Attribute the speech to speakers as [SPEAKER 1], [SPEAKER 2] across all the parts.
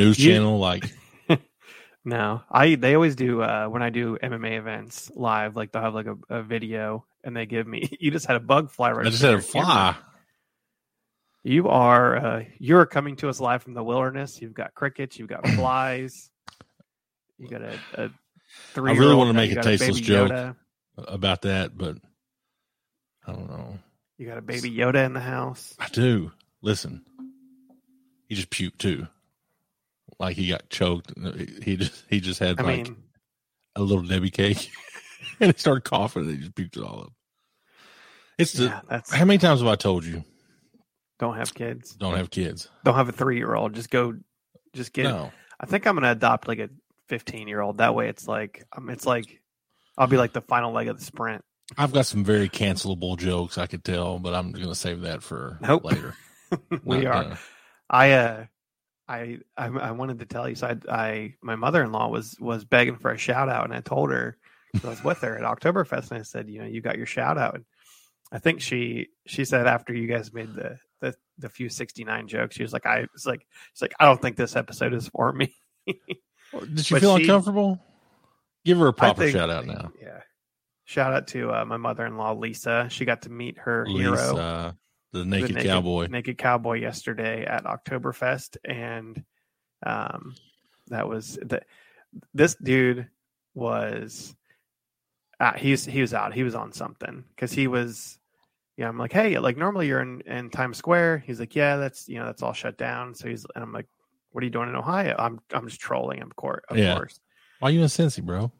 [SPEAKER 1] a news
[SPEAKER 2] You-
[SPEAKER 1] channel. Like
[SPEAKER 2] No, I they always do uh, when I do MMA events live. Like they'll have like a, a video, and they give me. You just had a bug fly right.
[SPEAKER 1] I just had a
[SPEAKER 2] your camera.
[SPEAKER 1] fly.
[SPEAKER 2] You are uh, you're coming to us live from the wilderness. You've got crickets. You've got flies. You got a, a three.
[SPEAKER 1] really wanna make a tasteless
[SPEAKER 2] baby
[SPEAKER 1] joke.
[SPEAKER 2] Yoda.
[SPEAKER 1] about that, but I don't know.
[SPEAKER 2] You got a baby Yoda in the house.
[SPEAKER 1] I do. Listen, he just puked too. Like he got choked. He just he just had
[SPEAKER 2] I
[SPEAKER 1] like
[SPEAKER 2] mean,
[SPEAKER 1] a little Debbie cake, and he started coughing. and He just puked it all up. It's the
[SPEAKER 2] that's
[SPEAKER 1] how many times have I told you
[SPEAKER 2] don't have kids.
[SPEAKER 1] don't have kids?
[SPEAKER 2] Don't have a three year old. Just go. Just get.
[SPEAKER 1] No,
[SPEAKER 2] I think I'm gonna adopt like a 15 year old. That way, it's like um, it's like I'll be like the final leg of the sprint.
[SPEAKER 1] I've got some very cancelable jokes I could tell, but I'm going to save that for
[SPEAKER 2] Nope.
[SPEAKER 1] later.
[SPEAKER 2] we
[SPEAKER 1] Not
[SPEAKER 2] are.
[SPEAKER 1] gonna-
[SPEAKER 2] I uh, I, I I wanted to tell you. So I, I my mother in law was was begging for a shout out, and I told her I was with her at Oktoberfest, and I said, you know, you got your shout out. And I think she she said after you guys made the the the few 69 jokes, she was like, I was like, she's like, I don't think this episode is for me.
[SPEAKER 1] Did you feel
[SPEAKER 2] she-
[SPEAKER 1] uncomfortable? Give her a proper
[SPEAKER 2] think-
[SPEAKER 1] shout out now.
[SPEAKER 2] Yeah. Shout out to uh, my mother in law, Lisa. She got to meet her hero.
[SPEAKER 1] The
[SPEAKER 2] the
[SPEAKER 1] naked, cowboy.
[SPEAKER 2] naked cowboy yesterday at Oktoberfest, and um, that was the this dude was uh, he's he was out. He was on something because he was. Yeah, I'm like, hey, like normally you're in, in Times Square. He's like, yeah, that's you know that's all shut down. So he's and I'm like, what are you doing in Ohio? I'm I'm just trolling, of course, of
[SPEAKER 1] Yeah.
[SPEAKER 2] course.
[SPEAKER 1] Why are you in Cincy, bro?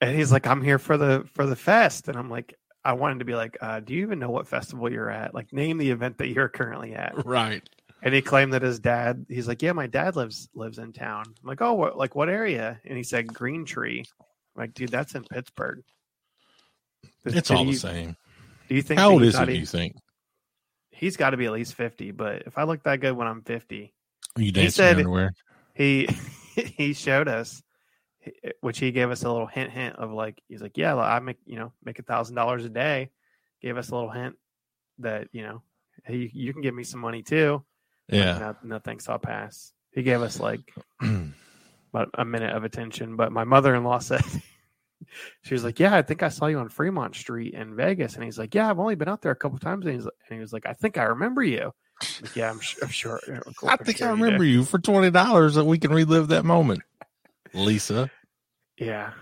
[SPEAKER 2] And he's like, I'm here for the for the fest, and I'm like, I wanted to be like, uh, do you even know what festival you're at? Like, name the event that you're currently at.
[SPEAKER 1] Right.
[SPEAKER 2] And he claimed that his dad, he's like, yeah, my dad lives lives in town. I'm like, oh, what, like what area? And he said Green Tree. I'm like, dude, that's in Pittsburgh. Does-
[SPEAKER 1] It's
[SPEAKER 2] do
[SPEAKER 1] all
[SPEAKER 2] you,
[SPEAKER 1] the same.
[SPEAKER 2] Do you think?
[SPEAKER 1] How old is he, do you think?
[SPEAKER 2] He's got to be at least fifty. But if I look that good when I'm fifty,
[SPEAKER 1] Are you dancing
[SPEAKER 2] said-
[SPEAKER 1] in underwear?
[SPEAKER 2] he he showed us Eh, which he gave us a little hint hint of like he's like yeah i make you know make a thousand dollars a day. Gave us a little hint that you know hey you, you can give me some money too.
[SPEAKER 1] Yeah.
[SPEAKER 2] no, no thanks i'll pass. He gave us like about a minute of attention but my mother-in-law said she was like yeah i think i saw you on fremont street in vegas. And he's like yeah i've only been out there a couple times. And, he's, and he was like i think i remember you. Like, yeah i'm, su- I'm sure.
[SPEAKER 1] I think
[SPEAKER 2] sure
[SPEAKER 1] I
[SPEAKER 2] you
[SPEAKER 1] remember you for twenty dollars that we can relive that moment. Lisa.
[SPEAKER 2] Yeah.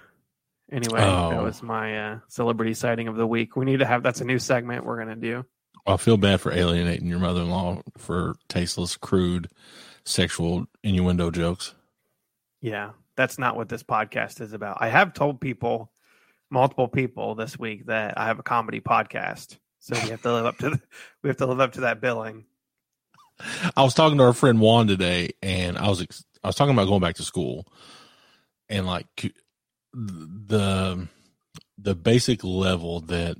[SPEAKER 2] Anyway, that
[SPEAKER 1] Oh.
[SPEAKER 2] was my uh, celebrity sighting of the week. We need to have that's a new segment we're gonna do.
[SPEAKER 1] I feel bad for alienating your mother in law for tasteless, crude, sexual innuendo jokes.
[SPEAKER 2] Yeah, that's not what this podcast is about. I have told people, multiple people this week, that I have a comedy podcast. So we have to live up to the, we have to live up to that billing.
[SPEAKER 1] I was talking to our friend Juan today, and I was ex- I was talking about going back to school, and like the the basic level that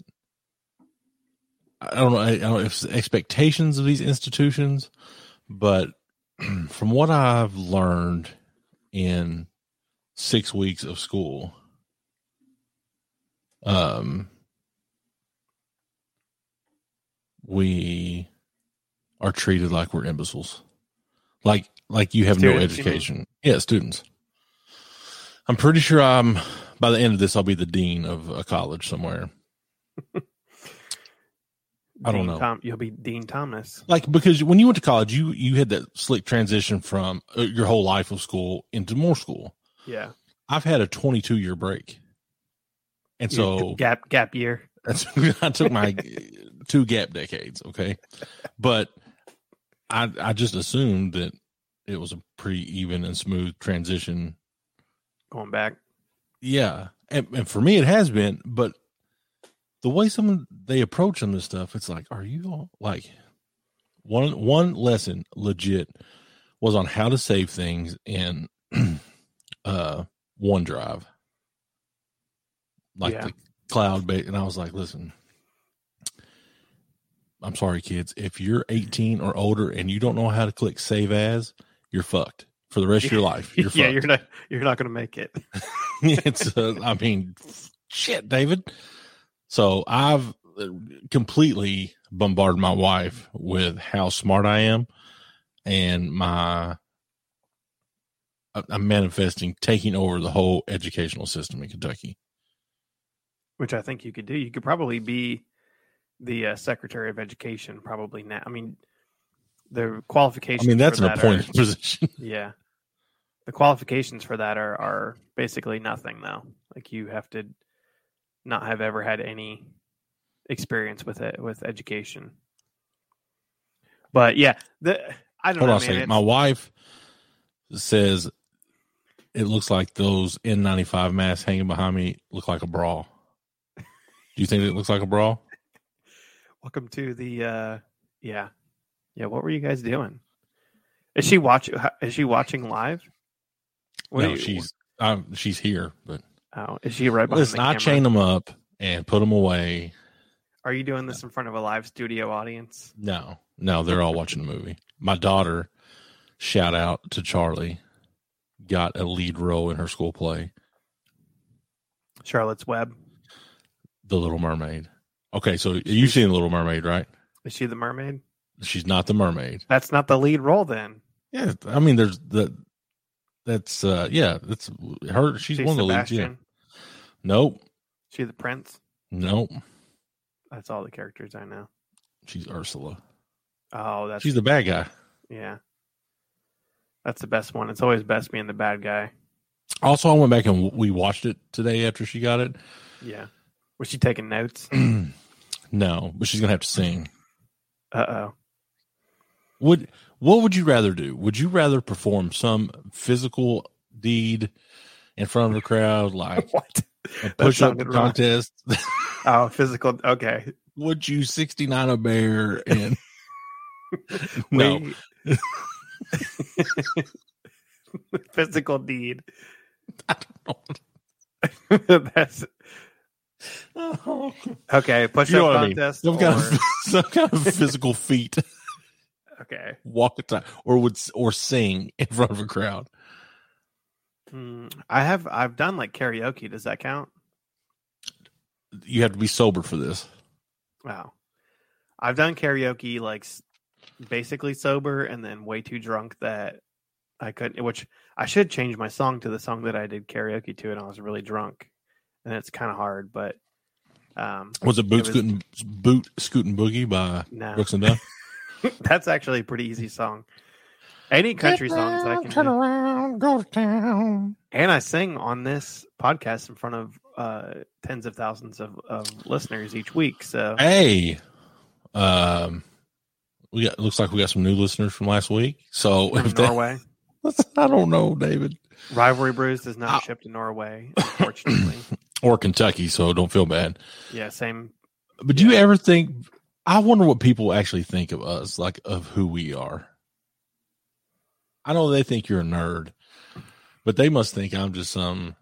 [SPEAKER 1] I don't know I don't know if it's expectations of these institutions, but from what I've learned in six weeks of school, um, we are treated like we're imbeciles, like like you have no
[SPEAKER 2] Students, you
[SPEAKER 1] education. Yeah, students. I'm pretty sure I'm by the end of this, I'll be the dean of a college somewhere. I don't
[SPEAKER 2] Dean
[SPEAKER 1] know.
[SPEAKER 2] Tom, you'll be Dean Thomas.
[SPEAKER 1] Like because when you went to college, you you had that slick transition from uh, your whole life of school into more school.
[SPEAKER 2] Yeah.
[SPEAKER 1] I've had a 22 year break, and so
[SPEAKER 2] gap gap year.
[SPEAKER 1] That's I took my two gap decades, okay, but I I just assumed that it was a pretty even and smooth transition.
[SPEAKER 2] Going back.
[SPEAKER 1] Yeah, and, and for me it has been, but the way some they approach of this stuff, it's like, are you all like one one lesson legit was on how to save things in uh OneDrive, like
[SPEAKER 2] Yeah.
[SPEAKER 1] the cloud base, and I was like, listen. I'm sorry, kids. If you're 18 or older and you don't know how to click save as, you're fucked for the rest of your life. You're
[SPEAKER 2] yeah, you're not you're not gonna make it.
[SPEAKER 1] it's uh, I mean, shit, David. So I've uh, completely bombarded my wife with how smart I am and my I- I'm manifesting taking over the whole educational system in Kentucky.
[SPEAKER 2] which I think you could do. You could probably be the uh, Secretary of Education probably now. I mean, the
[SPEAKER 1] I mean, that's an appointed position.
[SPEAKER 2] yeah, the qualifications for that are are basically nothing though. Like you have to not have ever had any experience with it with education. But yeah, the I don't
[SPEAKER 1] Hold
[SPEAKER 2] know.
[SPEAKER 1] on a
[SPEAKER 2] man,
[SPEAKER 1] second. My wife says it looks like those N95 masks hanging behind me look like a bra. Do you think it looks like a bra?
[SPEAKER 2] Welcome to the uh yeah. Yeah, what were you guys doing? Is she watching is she watching live? What
[SPEAKER 1] no,
[SPEAKER 2] you-
[SPEAKER 1] she's um, she's here, but
[SPEAKER 2] Oh, is she right
[SPEAKER 1] listen,
[SPEAKER 2] the
[SPEAKER 1] I
[SPEAKER 2] camera?
[SPEAKER 1] chain them up and put them away.
[SPEAKER 2] Are you doing this in front of a live studio audience?
[SPEAKER 1] No, no, they're all watching the movie. My daughter, shout out to Charlie, got a lead role in her school play,
[SPEAKER 2] Charlotte's Web.
[SPEAKER 1] The Little Mermaid. Okay, so you've seen The Little Mermaid, right?
[SPEAKER 2] Is she the mermaid?
[SPEAKER 1] She's not the mermaid.
[SPEAKER 2] That's not the lead role then.
[SPEAKER 1] Yeah, I mean, there's the that's uh yeah, that's her. She's, one of the leads.
[SPEAKER 2] Sebastian.
[SPEAKER 1] Yeah. Nope,
[SPEAKER 2] She the prince.
[SPEAKER 1] nope.
[SPEAKER 2] That's all the characters I know.
[SPEAKER 1] She's Ursula.
[SPEAKER 2] Oh, that's
[SPEAKER 1] She's the bad guy.
[SPEAKER 2] yeah. That's the best one. It's always best being the bad guy.
[SPEAKER 1] Also, I went back and we watched it today after she got it.
[SPEAKER 2] Yeah. Was she taking notes?
[SPEAKER 1] no, but she's gonna have to sing.
[SPEAKER 2] Uh oh.
[SPEAKER 1] Would what would you rather do? Would you rather perform some physical deed in front of a crowd, like
[SPEAKER 2] What?
[SPEAKER 1] a push up
[SPEAKER 2] sounded
[SPEAKER 1] contest?
[SPEAKER 2] Oh, physical. Okay.
[SPEAKER 1] would you sixty nine a bear and no?
[SPEAKER 2] Physical deed. That's okay. Push
[SPEAKER 1] you know
[SPEAKER 2] up
[SPEAKER 1] what I mean?
[SPEAKER 2] contest.
[SPEAKER 1] Some kind, of, some kind of physical feat,
[SPEAKER 2] okay.
[SPEAKER 1] walk a time, or would or sing in front of a crowd.
[SPEAKER 2] Hmm, I have. I've done like karaoke. Does that count?
[SPEAKER 1] You have to be sober for this.
[SPEAKER 2] Wow. I've done karaoke like basically sober and then way too drunk that I couldn't. Which I should change my song to the song that I did karaoke to, and I was really drunk, and it's kind of hard. But um,
[SPEAKER 1] Was it boot
[SPEAKER 2] It was-
[SPEAKER 1] scooting boot scooting boogie by
[SPEAKER 2] no,
[SPEAKER 1] Brooks and Dunn?
[SPEAKER 2] that's actually a pretty easy song. Any country songs I can
[SPEAKER 1] turn
[SPEAKER 2] do.
[SPEAKER 1] around, go to town.
[SPEAKER 2] and I sing on this podcast in front of uh, tens of thousands of, of listeners each week. So
[SPEAKER 1] Hey, um, we got looks like we got some new listeners from last week. So
[SPEAKER 2] from
[SPEAKER 1] if that,
[SPEAKER 2] Norway,
[SPEAKER 1] I don't know, David,
[SPEAKER 2] Rivalry Brews does not
[SPEAKER 1] Ah.
[SPEAKER 2] ship to Norway, unfortunately.
[SPEAKER 1] or Kentucky. So don't feel bad.
[SPEAKER 2] yeah, same
[SPEAKER 1] But do you ever think? I wonder what people actually think of us, like of who we are. I know they think you're a nerd, but they must think I'm just some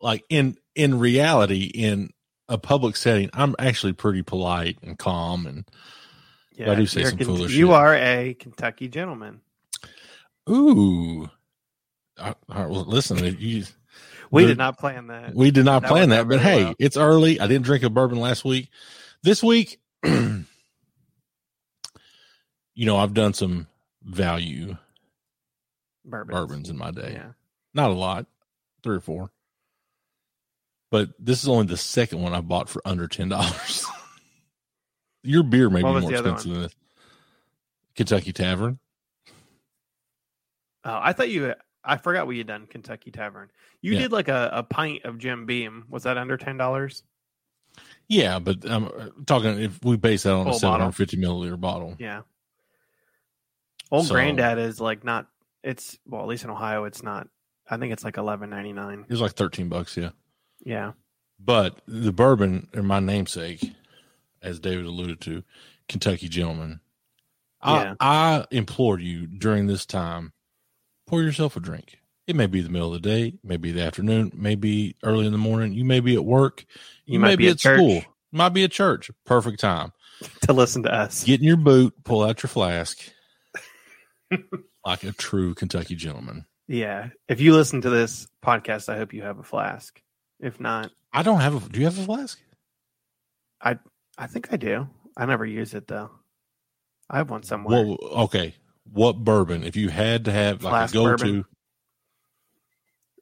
[SPEAKER 1] like in in reality in a public setting. I'm actually pretty polite and calm, and
[SPEAKER 2] Yeah,
[SPEAKER 1] do say some foolish
[SPEAKER 2] You
[SPEAKER 1] shit.
[SPEAKER 2] are a Kentucky gentleman.
[SPEAKER 1] ooh. I, I, well, listen, you
[SPEAKER 2] We
[SPEAKER 1] The-
[SPEAKER 2] did not plan that.
[SPEAKER 1] we did not
[SPEAKER 2] That
[SPEAKER 1] plan that, but hey,
[SPEAKER 2] well.
[SPEAKER 1] it's early. I didn't drink a bourbon last week. This week, you know, I've done some value
[SPEAKER 2] Bourbons.
[SPEAKER 1] bourbons in my day.
[SPEAKER 2] Yeah.
[SPEAKER 1] Not a lot, three or four. But this is only the second one I bought for under ten dollars. Your beer may
[SPEAKER 2] What
[SPEAKER 1] be more expensive than this. Kentucky Tavern.
[SPEAKER 2] Oh, I thought you. I forgot what you done. Kentucky Tavern. You
[SPEAKER 1] Yeah.
[SPEAKER 2] did like a, a pint of Jim Beam. Was that under ten dollars?
[SPEAKER 1] Yeah, but I'm uh, talking if we base that on a
[SPEAKER 2] Full bottle.
[SPEAKER 1] 750 milliliter bottle.
[SPEAKER 2] Yeah. Old
[SPEAKER 1] So-
[SPEAKER 2] Granddad is like not. It's well, at least in Ohio, it's not. I think it's like eleven ninety nine.
[SPEAKER 1] It was like 13 bucks, yeah.
[SPEAKER 2] Yeah.
[SPEAKER 1] But the bourbon and my namesake, as David alluded to, Kentucky gentleman.
[SPEAKER 2] Yeah.
[SPEAKER 1] I, I implore you during this time, pour yourself a drink. It may be the middle of the day, may be the afternoon, may be early in the morning. You may be at work. You, may, be, at
[SPEAKER 2] church
[SPEAKER 1] school. You might be at church. Perfect time.
[SPEAKER 2] to listen to us.
[SPEAKER 1] Get in your boot, pull out your flask, like a true Kentucky gentleman.
[SPEAKER 2] Yeah. If you listen to this podcast, I hope you have a flask. If not,
[SPEAKER 1] I don't have a. Do you have a flask?
[SPEAKER 2] I think I do. I never use it though. I have one somewhere.
[SPEAKER 1] Well, okay. What bourbon? If you had to have like
[SPEAKER 2] Flask
[SPEAKER 1] a go to,
[SPEAKER 2] bourbon?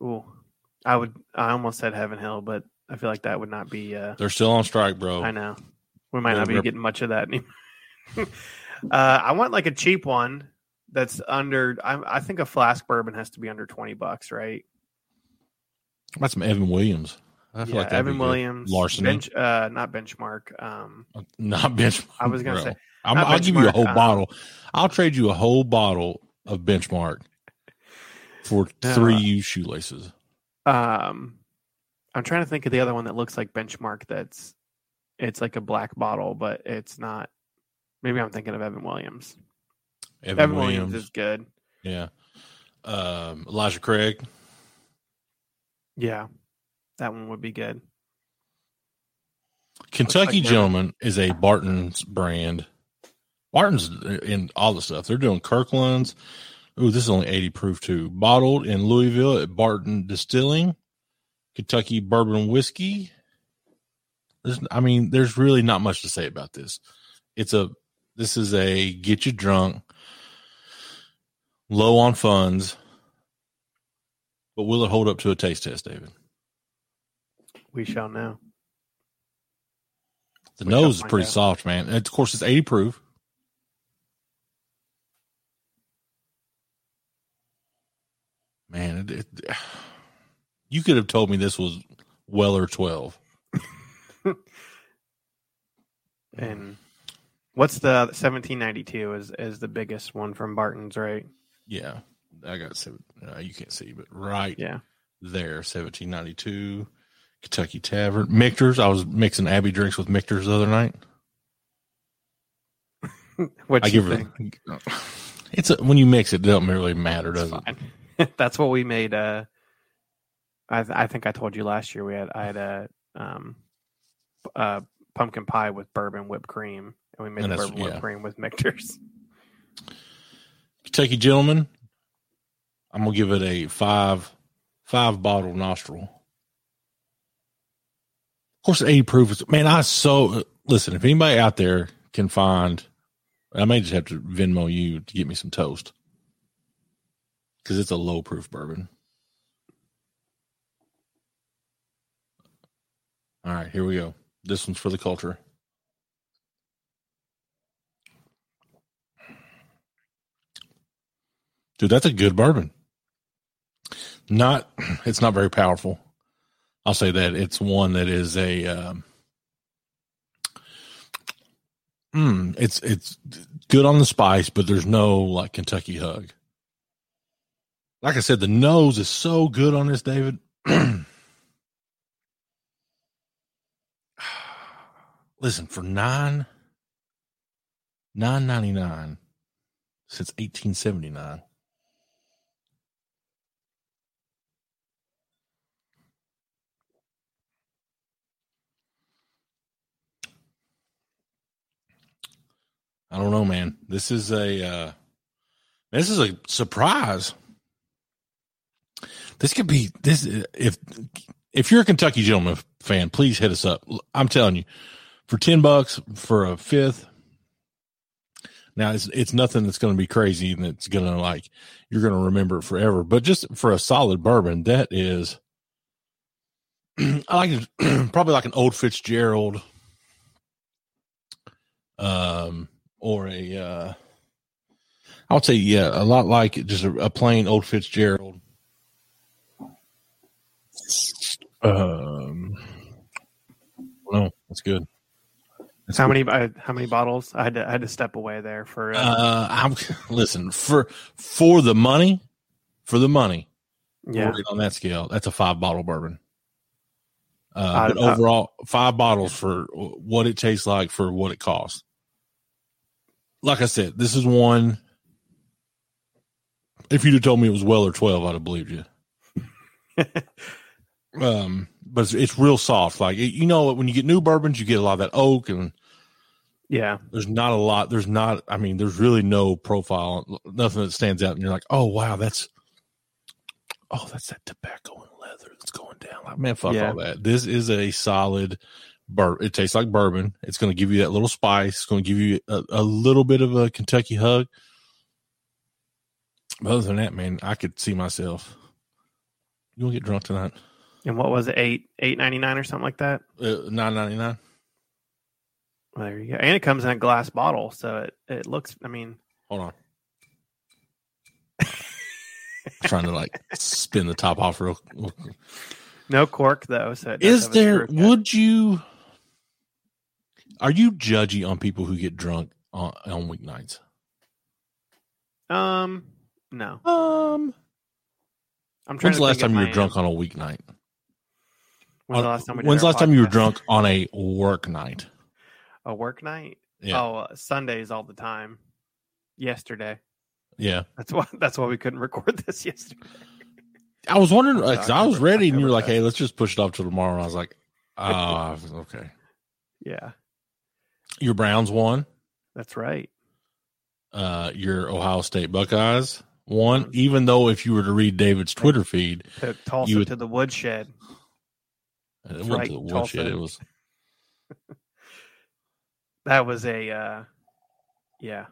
[SPEAKER 2] Ooh, I would. I almost said Heaven Hill, but I feel like that would not be. Uh,
[SPEAKER 1] They're still on strike, bro.
[SPEAKER 2] I know we might not be getting much of that anymore. uh, I want like a cheap one that's under. I, I think a flask bourbon has to be under twenty bucks, right?
[SPEAKER 1] That's some Evan Williams. I feel
[SPEAKER 2] yeah,
[SPEAKER 1] like
[SPEAKER 2] Evan. Williams,
[SPEAKER 1] Larceny.
[SPEAKER 2] bench, uh, not benchmark. Um,
[SPEAKER 1] Not benchmark.
[SPEAKER 2] I was gonna
[SPEAKER 1] bro.
[SPEAKER 2] say,
[SPEAKER 1] I'm, I'll give you a whole
[SPEAKER 2] um,
[SPEAKER 1] bottle. I'll trade you a whole bottle of benchmark for three used shoelaces.
[SPEAKER 2] um, I'm trying to think of the other one that looks like benchmark. That's it's like a black bottle, but it's not. Maybe I'm thinking of Evan Williams.
[SPEAKER 1] Evan,
[SPEAKER 2] Evan
[SPEAKER 1] Williams.
[SPEAKER 2] Williams is good.
[SPEAKER 1] yeah. Um, Elijah Craig.
[SPEAKER 2] Yeah, that one would be good.
[SPEAKER 1] Kentucky
[SPEAKER 2] like
[SPEAKER 1] Gentleman is a Barton's brand. Barton's in all the stuff. They're doing Kirkland's. Ooh, this is only 80 proof too. Bottled in Louisville at Barton Distilling, Kentucky Bourbon Whiskey. There's, I mean, there's really not much to say about this. It's a, this is a get you drunk, low on funds, but will it hold up to a taste test, David?
[SPEAKER 2] We shall know.
[SPEAKER 1] The
[SPEAKER 2] We
[SPEAKER 1] nose is pretty
[SPEAKER 2] out.
[SPEAKER 1] soft, man. And of course, it's 80 proof. Man, it, it, you could have told me this was Weller 12.
[SPEAKER 2] And what's the 1792 is is the biggest one from Barton's, right?
[SPEAKER 1] Yeah, I got seven. Uh, you can't see, but right
[SPEAKER 2] Yeah.
[SPEAKER 1] there, 1792. Kentucky Tavern. Michter's. I was mixing Abbey drinks with Michter's the other night.
[SPEAKER 2] What
[SPEAKER 1] I
[SPEAKER 2] you
[SPEAKER 1] give her.
[SPEAKER 2] think?
[SPEAKER 1] It's a, when you mix it, it doesn't really matter, does it?
[SPEAKER 2] That's what we made. Uh, I th- I think I told you last year we had I had a um, uh, pumpkin pie with bourbon whipped cream, and we made
[SPEAKER 1] And
[SPEAKER 2] the bourbon whipped cream with Michter's.
[SPEAKER 1] Kentucky Gentleman. I'm gonna give it a five five bottle nostril. Of course, 80 proof is man. I so listen. If anybody out there can find, I may just have to Venmo you to get me some toast because it's a low proof bourbon. All right, here we go. This one's for the culture. Dude, that's a good bourbon. Not, it's not very powerful. I'll say that it's one that is a, um, mm, it's it's good on the spice, but there's no like Kentucky hug. Like I said, the nose is so good on this, David. Listen, for nine nine ninety nine since eighteen seventy nine. I don't know, man. This is a uh, this is a surprise. This could be this if if you're a Kentucky gentleman fan, please hit us up. I'm telling you, for ten bucks for a fifth. Now it's it's nothing that's going to be crazy and it's going to like you're going to remember it forever. But just for a solid bourbon, that is, I like it, probably like an old Fitzgerald, um, or a uh, I would say yeah, a lot like just a, a plain old Fitzgerald. Um, no, that's good. That's
[SPEAKER 2] How
[SPEAKER 1] good.
[SPEAKER 2] many uh, how many bottles? I had to I had to step away there for uh,
[SPEAKER 1] Uh, I'm listen for for the money, for the money.
[SPEAKER 2] yeah.
[SPEAKER 1] rate on that scale, that's a five bottle bourbon. Uh, but overall, five bottles for what it tastes like for what it costs. Like I said, this is one. If you'd have told me it was Weller twelve, I'd have believed you. um, but it's, it's real soft. Like you know, when you get new bourbons, you get a lot of that oak, and
[SPEAKER 2] yeah.
[SPEAKER 1] there's not a lot. There's not. I mean, there's really no profile, nothing that stands out, and you're like, oh wow, that's oh, that's that tobacco and leather that's going down. Like, man, fuck
[SPEAKER 2] Yeah.
[SPEAKER 1] all that. This is a solid bourbon. It tastes like bourbon. It's going to give you that little spice. It's going to give you a, a little bit of a Kentucky hug. But other than that, man, I could see myself You to get drunk tonight?
[SPEAKER 2] And what was it? Eight eight ninety nine or something like that.
[SPEAKER 1] Uh, Nine ninety nine.
[SPEAKER 2] Well, there you go. And it comes in a glass bottle, so it it looks. I mean,
[SPEAKER 1] Hold on. trying to like spin the top off real. real quick.
[SPEAKER 2] no cork though. So it does
[SPEAKER 1] Is
[SPEAKER 2] have a
[SPEAKER 1] there?
[SPEAKER 2] screw cap.
[SPEAKER 1] Would you? Are you judgy on people who get drunk on, on weeknights?
[SPEAKER 2] Um, no.
[SPEAKER 1] Um,
[SPEAKER 2] I'm trying.
[SPEAKER 1] when's
[SPEAKER 2] to
[SPEAKER 1] the last
[SPEAKER 2] think
[SPEAKER 1] time you were drunk on a weeknight?
[SPEAKER 2] When's the last time
[SPEAKER 1] when's last time you were drunk on a work night?
[SPEAKER 2] A work night?
[SPEAKER 1] Yeah,
[SPEAKER 2] Oh, uh, Sundays all the time. Yesterday.
[SPEAKER 1] yeah.
[SPEAKER 2] That's why. That's why we couldn't record this yesterday.
[SPEAKER 1] I was wondering
[SPEAKER 2] Oh,
[SPEAKER 1] because I was ready, and you were like, "Hey, let's just push it off till tomorrow." And I was like, "Ah, okay."
[SPEAKER 2] Yeah,
[SPEAKER 1] Your Browns won.
[SPEAKER 2] that's right.
[SPEAKER 1] Uh, your Ohio State Buckeyes won.
[SPEAKER 2] Mhm.
[SPEAKER 1] Even though if you were to read David's Twitter feed,
[SPEAKER 2] Took Tulsa
[SPEAKER 1] You would-
[SPEAKER 2] to the woodshed.
[SPEAKER 1] It went
[SPEAKER 2] right,
[SPEAKER 1] the. It was
[SPEAKER 2] That was a. uh Yeah.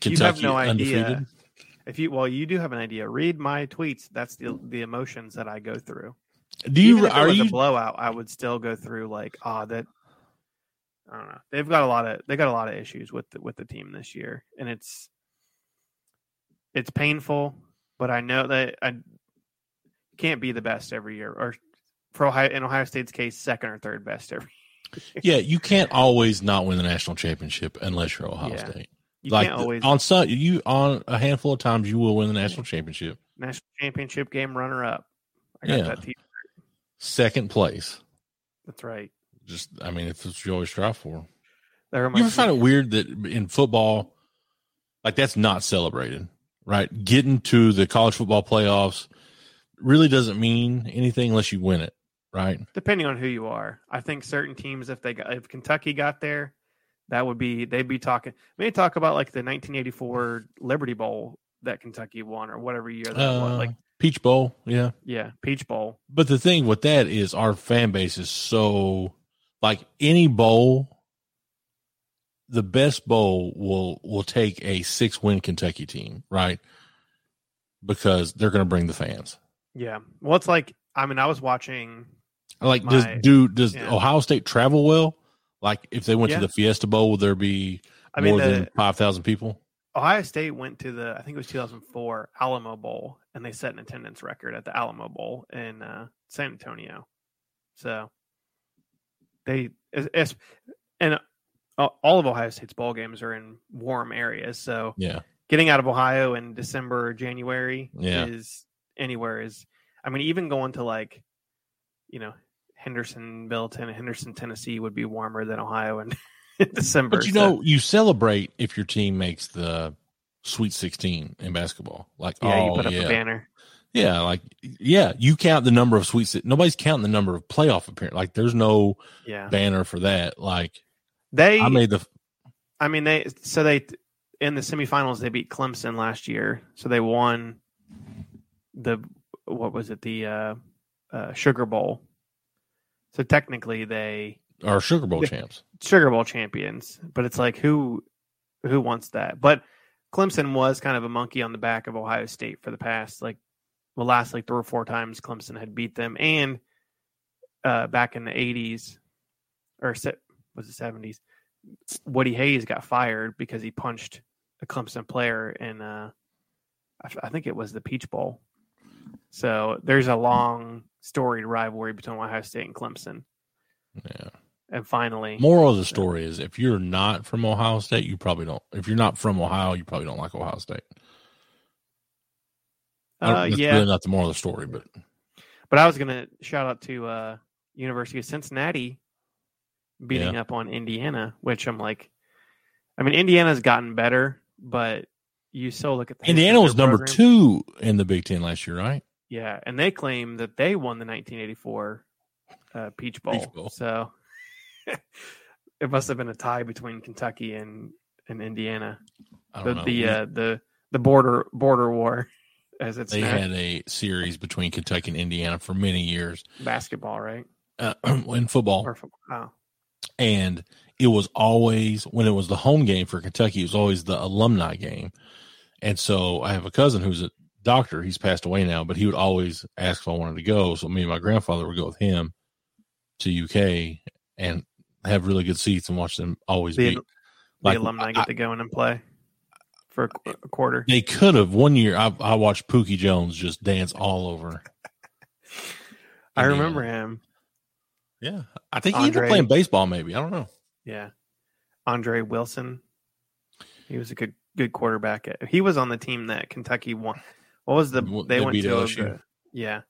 [SPEAKER 1] Kentucky
[SPEAKER 2] you have no idea.
[SPEAKER 1] undefeated.
[SPEAKER 2] If you well, you do have an idea. Read my tweets. That's the the emotions that I go through.
[SPEAKER 1] Do you
[SPEAKER 2] Even if
[SPEAKER 1] are
[SPEAKER 2] was
[SPEAKER 1] you
[SPEAKER 2] a blowout, I would still go through like, ah, that. I don't know. They've got a lot of they got a lot of issues with the, with the team this year, and it's it's painful. But I know that I can't be the best every year, or for Ohio in Ohio State's case, second or third best every.
[SPEAKER 1] Yeah, you can't always not win the national championship unless you're Ohio
[SPEAKER 2] Yeah.
[SPEAKER 1] State.
[SPEAKER 2] You
[SPEAKER 1] like
[SPEAKER 2] can't always
[SPEAKER 1] on some you on a handful of times you will win the national championship.
[SPEAKER 2] national championship game runner up. I got
[SPEAKER 1] Yeah.
[SPEAKER 2] that. T-
[SPEAKER 1] Second place.
[SPEAKER 2] That's right.
[SPEAKER 1] Just I mean, it's what you always strive for.
[SPEAKER 2] That
[SPEAKER 1] You ever find it weird that in football, like that's not celebrated, right? Getting to the college football playoffs really doesn't mean anything unless you win it, right?
[SPEAKER 2] depending on who you are. I think certain teams, if they got, if Kentucky got there, that would be they'd be talking. Maybe talk about like the 1984 Liberty Bowl that Kentucky won or whatever year that was.
[SPEAKER 1] Uh,
[SPEAKER 2] Like
[SPEAKER 1] Peach Bowl, yeah.
[SPEAKER 2] yeah, Peach Bowl.
[SPEAKER 1] But the thing with that is our fan base is so like any bowl, the best bowl will will take a six win Kentucky team, right? Because they're going to bring the fans.
[SPEAKER 2] Yeah. Well, it's like I mean I was watching.
[SPEAKER 1] Like,
[SPEAKER 2] My-
[SPEAKER 1] does do does
[SPEAKER 2] yeah.
[SPEAKER 1] Ohio State travel well? Like, if they went
[SPEAKER 2] Yeah.
[SPEAKER 1] to the Fiesta Bowl, would there be
[SPEAKER 2] I mean
[SPEAKER 1] more
[SPEAKER 2] the
[SPEAKER 1] than five thousand people?
[SPEAKER 2] Ohio State went to the I think it was 2004 Alamo Bowl and they set an attendance record at the Alamo Bowl in uh, San Antonio. So they it's, it's and uh, all of Ohio State's ball games are in warm areas. So
[SPEAKER 1] Yeah,
[SPEAKER 2] getting out of Ohio in December or January
[SPEAKER 1] Yeah.
[SPEAKER 2] is anywhere is I mean even going to like you know Hendersonville, Ten- Henderson, Tennessee would be warmer than Ohio in, in December.
[SPEAKER 1] but you
[SPEAKER 2] So,
[SPEAKER 1] know, you celebrate if your team makes the Sweet Sixteen in basketball. Like,
[SPEAKER 2] yeah,
[SPEAKER 1] oh
[SPEAKER 2] you put up
[SPEAKER 1] yeah,
[SPEAKER 2] a banner.
[SPEAKER 1] Yeah, like yeah, you count the number of sweets. Nobody's counting the number of playoff appearances. Like there's no
[SPEAKER 2] Yeah,
[SPEAKER 1] banner for that. Like
[SPEAKER 2] they.
[SPEAKER 1] I made the
[SPEAKER 2] I mean, they so they in the semifinals they beat Clemson last year, so they won the what was it the uh, uh, Sugar Bowl. So technically, they
[SPEAKER 1] are Sugar Bowl champs.
[SPEAKER 2] Sugar Bowl champions, but it's like who who wants that? But Clemson was kind of a monkey on the back of Ohio State for the past like well last like three or four times Clemson had beat them, and uh, back in the eighties or se- was it seventies, Woody Hayes got fired because he punched a Clemson player in uh, I, f- I think it was the Peach Bowl. So there's a long storied rivalry between Ohio State and Clemson,
[SPEAKER 1] Yeah.
[SPEAKER 2] and finally,
[SPEAKER 1] Moral of the story is if you're not from Ohio State, you probably don't. If you're not from Ohio, you probably don't like Ohio State.
[SPEAKER 2] Uh,
[SPEAKER 1] that's
[SPEAKER 2] yeah,
[SPEAKER 1] really not the moral of the story, but
[SPEAKER 2] But I was gonna shout out to uh, University of Cincinnati beating up on Indiana, which I'm like, I mean, Indiana's gotten better, but you still look at the
[SPEAKER 1] Indiana was number
[SPEAKER 2] program.
[SPEAKER 1] two in the Big Ten last year, right?
[SPEAKER 2] Yeah, and they claim that they won the 1984 uh, Peach Bowl.
[SPEAKER 1] Peach Bowl.
[SPEAKER 2] So it must have been a tie between Kentucky and and Indiana. The the uh, the the border border war, as it's
[SPEAKER 1] they
[SPEAKER 2] known.
[SPEAKER 1] had a series between Kentucky and Indiana for many years
[SPEAKER 2] basketball, right?
[SPEAKER 1] uh, in football.
[SPEAKER 2] Or oh,
[SPEAKER 1] and it was always when it was the home game for Kentucky, it was always the alumni game. And so I have a cousin who's a doctor. He's passed away now, but he would always ask if I wanted to go. So me and my grandfather would go with him to UK and have really good seats and watch them always
[SPEAKER 2] The,
[SPEAKER 1] beat.
[SPEAKER 2] the
[SPEAKER 1] Like,
[SPEAKER 2] alumni
[SPEAKER 1] I-
[SPEAKER 2] get to go in and play for a, qu- a quarter.
[SPEAKER 1] They could have one year. I, I watched Pookie Jones just dance all over.
[SPEAKER 2] I remember him.
[SPEAKER 1] Yeah, I think he ended
[SPEAKER 2] Andre-
[SPEAKER 1] up playing baseball. Maybe I don't know.
[SPEAKER 2] Yeah, Andre Woodson. He was a good good quarterback. He was on the team that Kentucky won. What was the they
[SPEAKER 1] they
[SPEAKER 2] went to?
[SPEAKER 1] LSU.
[SPEAKER 2] A, yeah,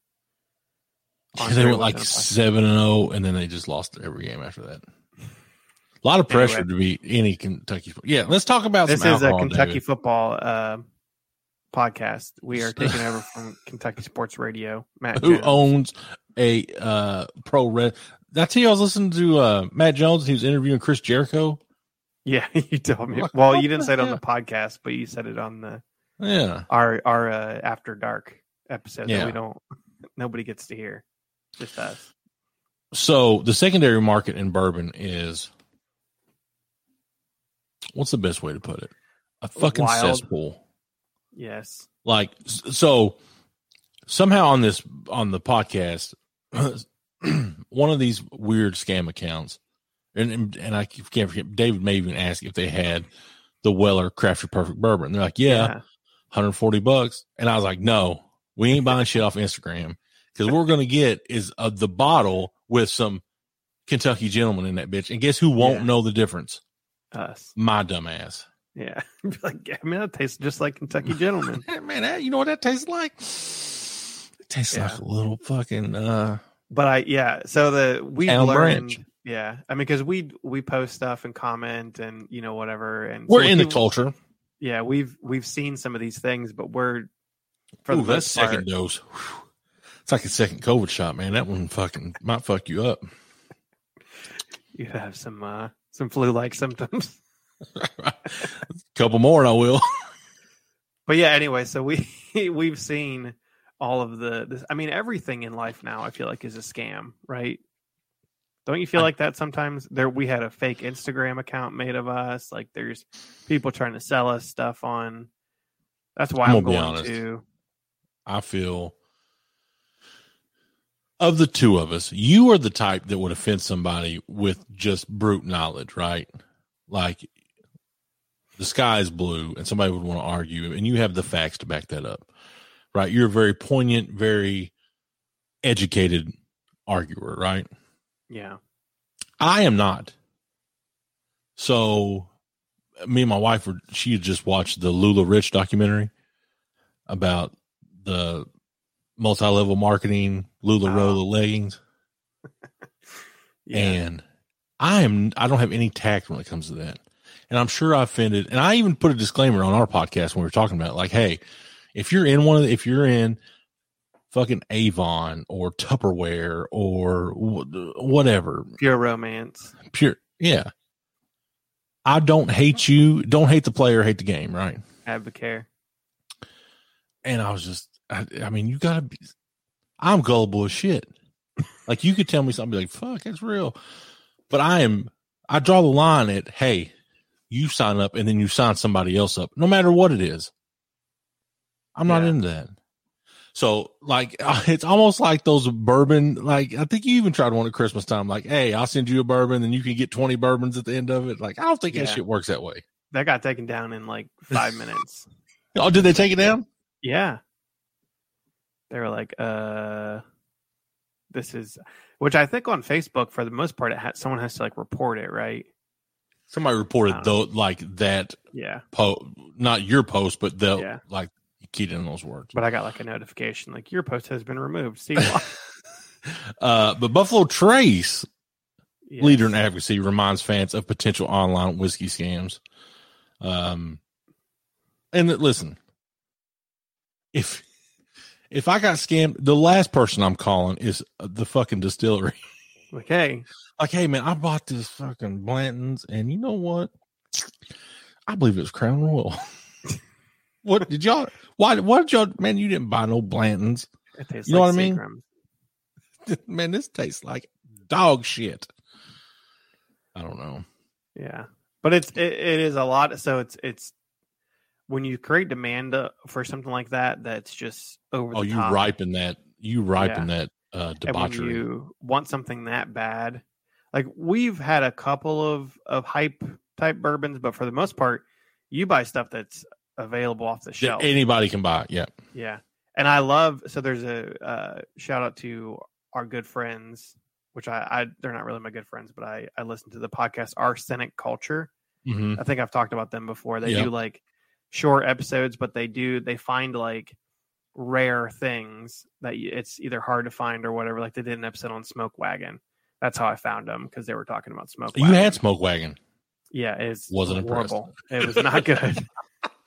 [SPEAKER 1] they went like
[SPEAKER 2] in a play.
[SPEAKER 1] seven and zero, and then they just lost every game after that. A lot of pressure to beat any Kentucky. Yeah, let's talk about
[SPEAKER 2] This is a Kentucky
[SPEAKER 1] David.
[SPEAKER 2] football uh, podcast. We are taking over from Kentucky Sports Radio. Matt
[SPEAKER 1] Who
[SPEAKER 2] Jones.
[SPEAKER 1] owns a uh, pro red? Did I I was listening to uh, Matt Jones. He was interviewing Chris Jericho.
[SPEAKER 2] Yeah, you told me.
[SPEAKER 1] What-
[SPEAKER 2] Well,
[SPEAKER 1] what
[SPEAKER 2] you didn't say it on the podcast, but you said it on the
[SPEAKER 1] Yeah,
[SPEAKER 2] our our uh, after dark episode
[SPEAKER 1] Yeah.
[SPEAKER 2] that we don't nobody gets to hear, just us.
[SPEAKER 1] So the secondary market in bourbon is what's the best way to put it? A fucking
[SPEAKER 2] Wild.
[SPEAKER 1] cesspool.
[SPEAKER 2] Yes.
[SPEAKER 1] Like so somehow on this on the podcast one of these weird scam accounts and and, and I can't forget David may even ask if they had the Weller Craft Your Perfect Bourbon. They're like, yeah, 140 bucks. And I was like, no, we ain't buying shit off Instagram because what we're going to get is uh, the bottle with some Kentucky gentleman in that bitch. And guess who won't
[SPEAKER 2] Yeah.
[SPEAKER 1] know the difference?
[SPEAKER 2] us.
[SPEAKER 1] My dumb ass.
[SPEAKER 2] Yeah. like, I mean, that tastes just like Kentucky Gentleman.
[SPEAKER 1] Man, that, you know what that tastes like? It tastes
[SPEAKER 2] Yeah.
[SPEAKER 1] like a little fucking, uh,
[SPEAKER 2] But I, yeah. So the we learned,
[SPEAKER 1] Branch.
[SPEAKER 2] Yeah. I mean, because we we post stuff and comment and you know whatever, and
[SPEAKER 1] we're in the culture.
[SPEAKER 2] Yeah, we've we've seen some of these things, but we're for
[SPEAKER 1] Ooh,
[SPEAKER 2] the
[SPEAKER 1] that
[SPEAKER 2] most
[SPEAKER 1] second dose. whew. It's like a second COVID shot, man. That one fucking might fuck you up.
[SPEAKER 2] you have some uh some flu like symptoms.
[SPEAKER 1] Couple more and I will.
[SPEAKER 2] But yeah, anyway, so we we've seen all of the this I mean everything in life now I feel like is a scam, right? Don't you feel
[SPEAKER 1] I-
[SPEAKER 2] like that sometimes? There we had a fake Instagram account made of us, like there's people trying to sell us stuff on that's why
[SPEAKER 1] I'm
[SPEAKER 2] I'm, going
[SPEAKER 1] honest.
[SPEAKER 2] to
[SPEAKER 1] I feel of the two of us, you are the type that would offend somebody with just brute knowledge, right? Like the sky is blue and somebody would want to argue and you have the facts to back that up. Right? You're a very poignant, very educated arguer, right?
[SPEAKER 2] Yeah.
[SPEAKER 1] I am not. So, me and my wife were. She had just watched the LuLaRich documentary about the multi-level marketing Lula ah.
[SPEAKER 2] Oh.
[SPEAKER 1] Rolla leggings,
[SPEAKER 2] Yeah.
[SPEAKER 1] and I am. I don't have any tact when it comes to that, and I'm sure I offended. And I even put a disclaimer on our podcast when we were talking about, it, like, hey, if you're in one of, the, if you're in fucking Avon or Tupperware or wh- whatever,
[SPEAKER 2] Pure romance.
[SPEAKER 1] pure yeah. I don't hate you. Don't hate the player hate the game right?
[SPEAKER 2] Advocare.
[SPEAKER 1] and i was just i, I mean you gotta be i'm gullible as shit. Like you could tell me something like fuck that's real. But i am i draw the line at hey you sign up and then you sign somebody else up no matter what it is. I'm not
[SPEAKER 2] Yeah.
[SPEAKER 1] into that so like it's almost like those bourbon like i think you even tried one at christmas time like hey i'll send you a bourbon and you can get 20 bourbons at the end of it like i don't think that shit works that way
[SPEAKER 2] That got taken down in like five minutes.
[SPEAKER 1] oh did they take it down
[SPEAKER 2] Yeah. They were like, uh, this is, which I think on Facebook, for the most part, it ha- someone has to like report it, right?
[SPEAKER 1] somebody reported
[SPEAKER 2] I
[SPEAKER 1] though like that
[SPEAKER 2] Yeah.
[SPEAKER 1] po not your post but the
[SPEAKER 2] Yeah.
[SPEAKER 1] like keyed in those words
[SPEAKER 2] But I got like a notification, like, your post has been removed. See why?
[SPEAKER 1] uh but buffalo trace
[SPEAKER 2] Yes.
[SPEAKER 1] leader in advocacy reminds fans of potential online whiskey scams. Um, and that- listen, if if I got scammed, the last person I'm calling is the fucking distillery.
[SPEAKER 2] Like, hey,
[SPEAKER 1] like, hey man, I bought this fucking Blanton's, and you know what? I believe it was Crown Royal. what did y'all? Why? Why did y'all? Man, you didn't buy no Blanton's.
[SPEAKER 2] it tastes
[SPEAKER 1] You know
[SPEAKER 2] like
[SPEAKER 1] what I mean? Man, this tastes like dog shit. I don't know.
[SPEAKER 2] Yeah. But it's, it, it is a lot. So it's, it's, when you create demand uh, for something like that, that's just over.
[SPEAKER 1] Oh, you
[SPEAKER 2] top.
[SPEAKER 1] ripen that. You ripen that uh,
[SPEAKER 2] and when you want something that bad like we've had a couple of of hype type bourbons but for the most part you buy stuff that's available off the shelf
[SPEAKER 1] anybody can buy. it. Yeah.
[SPEAKER 2] yeah and i love so there's a uh, shout out to our good friends which I, I they're not really my good friends but i i listen to the podcast arsenic culture
[SPEAKER 1] hmm
[SPEAKER 2] i think i've talked about them before they
[SPEAKER 1] Yeah.
[SPEAKER 2] do like short episodes but they do they find like rare things that it's either hard to find or whatever like they did an episode on smoke wagon that's how i found them because they were talking about smoke Wagon.
[SPEAKER 1] You
[SPEAKER 2] wagon.
[SPEAKER 1] had Smoke Wagon.
[SPEAKER 2] yeah it's
[SPEAKER 1] Wasn't impressed.
[SPEAKER 2] horrible it was not good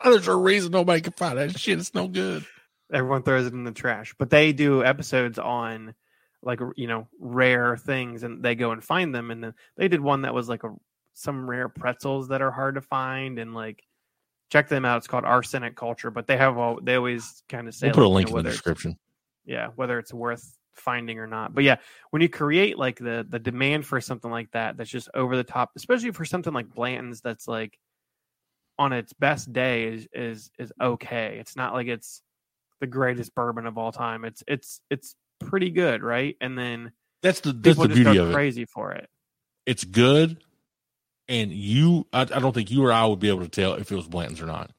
[SPEAKER 1] There's a reason nobody can find that shit. It's no good.
[SPEAKER 2] everyone throws it in the trash but they do episodes on like you know rare things and they go and find them and then they did one that was like a some rare pretzels that are hard to find and like check them out it's called arsenic culture but they have all they always kind of say
[SPEAKER 1] We'll put a
[SPEAKER 2] like, you
[SPEAKER 1] link
[SPEAKER 2] know,
[SPEAKER 1] in the description.
[SPEAKER 2] yeah whether it's worth finding or not but yeah when you create like the the demand for something like that that's just over the top especially for something like blanton's that's like on its best day is is is okay it's not like it's the greatest bourbon of all time it's it's it's pretty good right and then
[SPEAKER 1] That's the that's the beauty of it.
[SPEAKER 2] crazy for it
[SPEAKER 1] It's good, and you. I, I don't think you or I would be able to tell if it was Blanton's or not.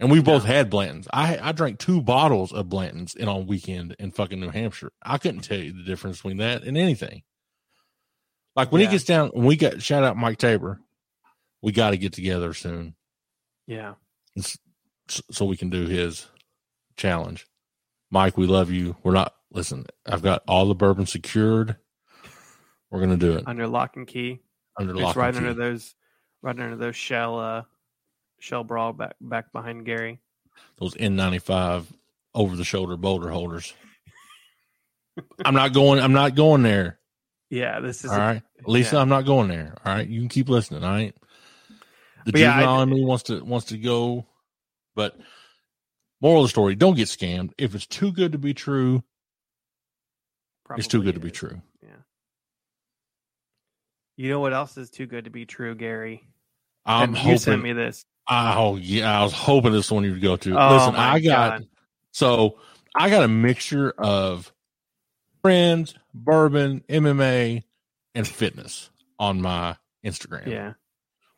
[SPEAKER 1] And we both had Blanton's. I I drank two bottles of Blanton's in on weekend in fucking New Hampshire. I couldn't tell you the difference between that and anything. Like when
[SPEAKER 2] Yeah.
[SPEAKER 1] he gets down, when we got shout out Mike Tabor, we got to get together soon
[SPEAKER 2] yeah
[SPEAKER 1] so we can do his challenge. Mike, we love you. We're not listen. I've got all the bourbon secured. We're gonna do it
[SPEAKER 2] under lock and key
[SPEAKER 1] under
[SPEAKER 2] it's
[SPEAKER 1] lock
[SPEAKER 2] right
[SPEAKER 1] and
[SPEAKER 2] under
[SPEAKER 1] key.
[SPEAKER 2] those right under those shell uh shell brawl back back behind gary
[SPEAKER 1] Those N95 over the shoulder boulder holders. I'm not going. I'm not going there.
[SPEAKER 2] yeah this is
[SPEAKER 1] All right, Lisa,
[SPEAKER 2] yeah.
[SPEAKER 1] I'm not going there. All right, you can keep listening. All right. The
[SPEAKER 2] But yeah, I-
[SPEAKER 1] juvenile in me wants to wants to go, but moral of the story: don't get scammed. If it's too good to be true, it's too good to be true.
[SPEAKER 2] Yeah. You know what else is too good to be true, Gary?
[SPEAKER 1] I'm
[SPEAKER 2] And you sent me this.
[SPEAKER 1] Oh yeah, I was hoping this one you'd go to.
[SPEAKER 2] Oh,
[SPEAKER 1] Listen, I got
[SPEAKER 2] God.
[SPEAKER 1] so I got a mixture of friends, bourbon, MMA, and fitness on my Instagram.
[SPEAKER 2] Yeah.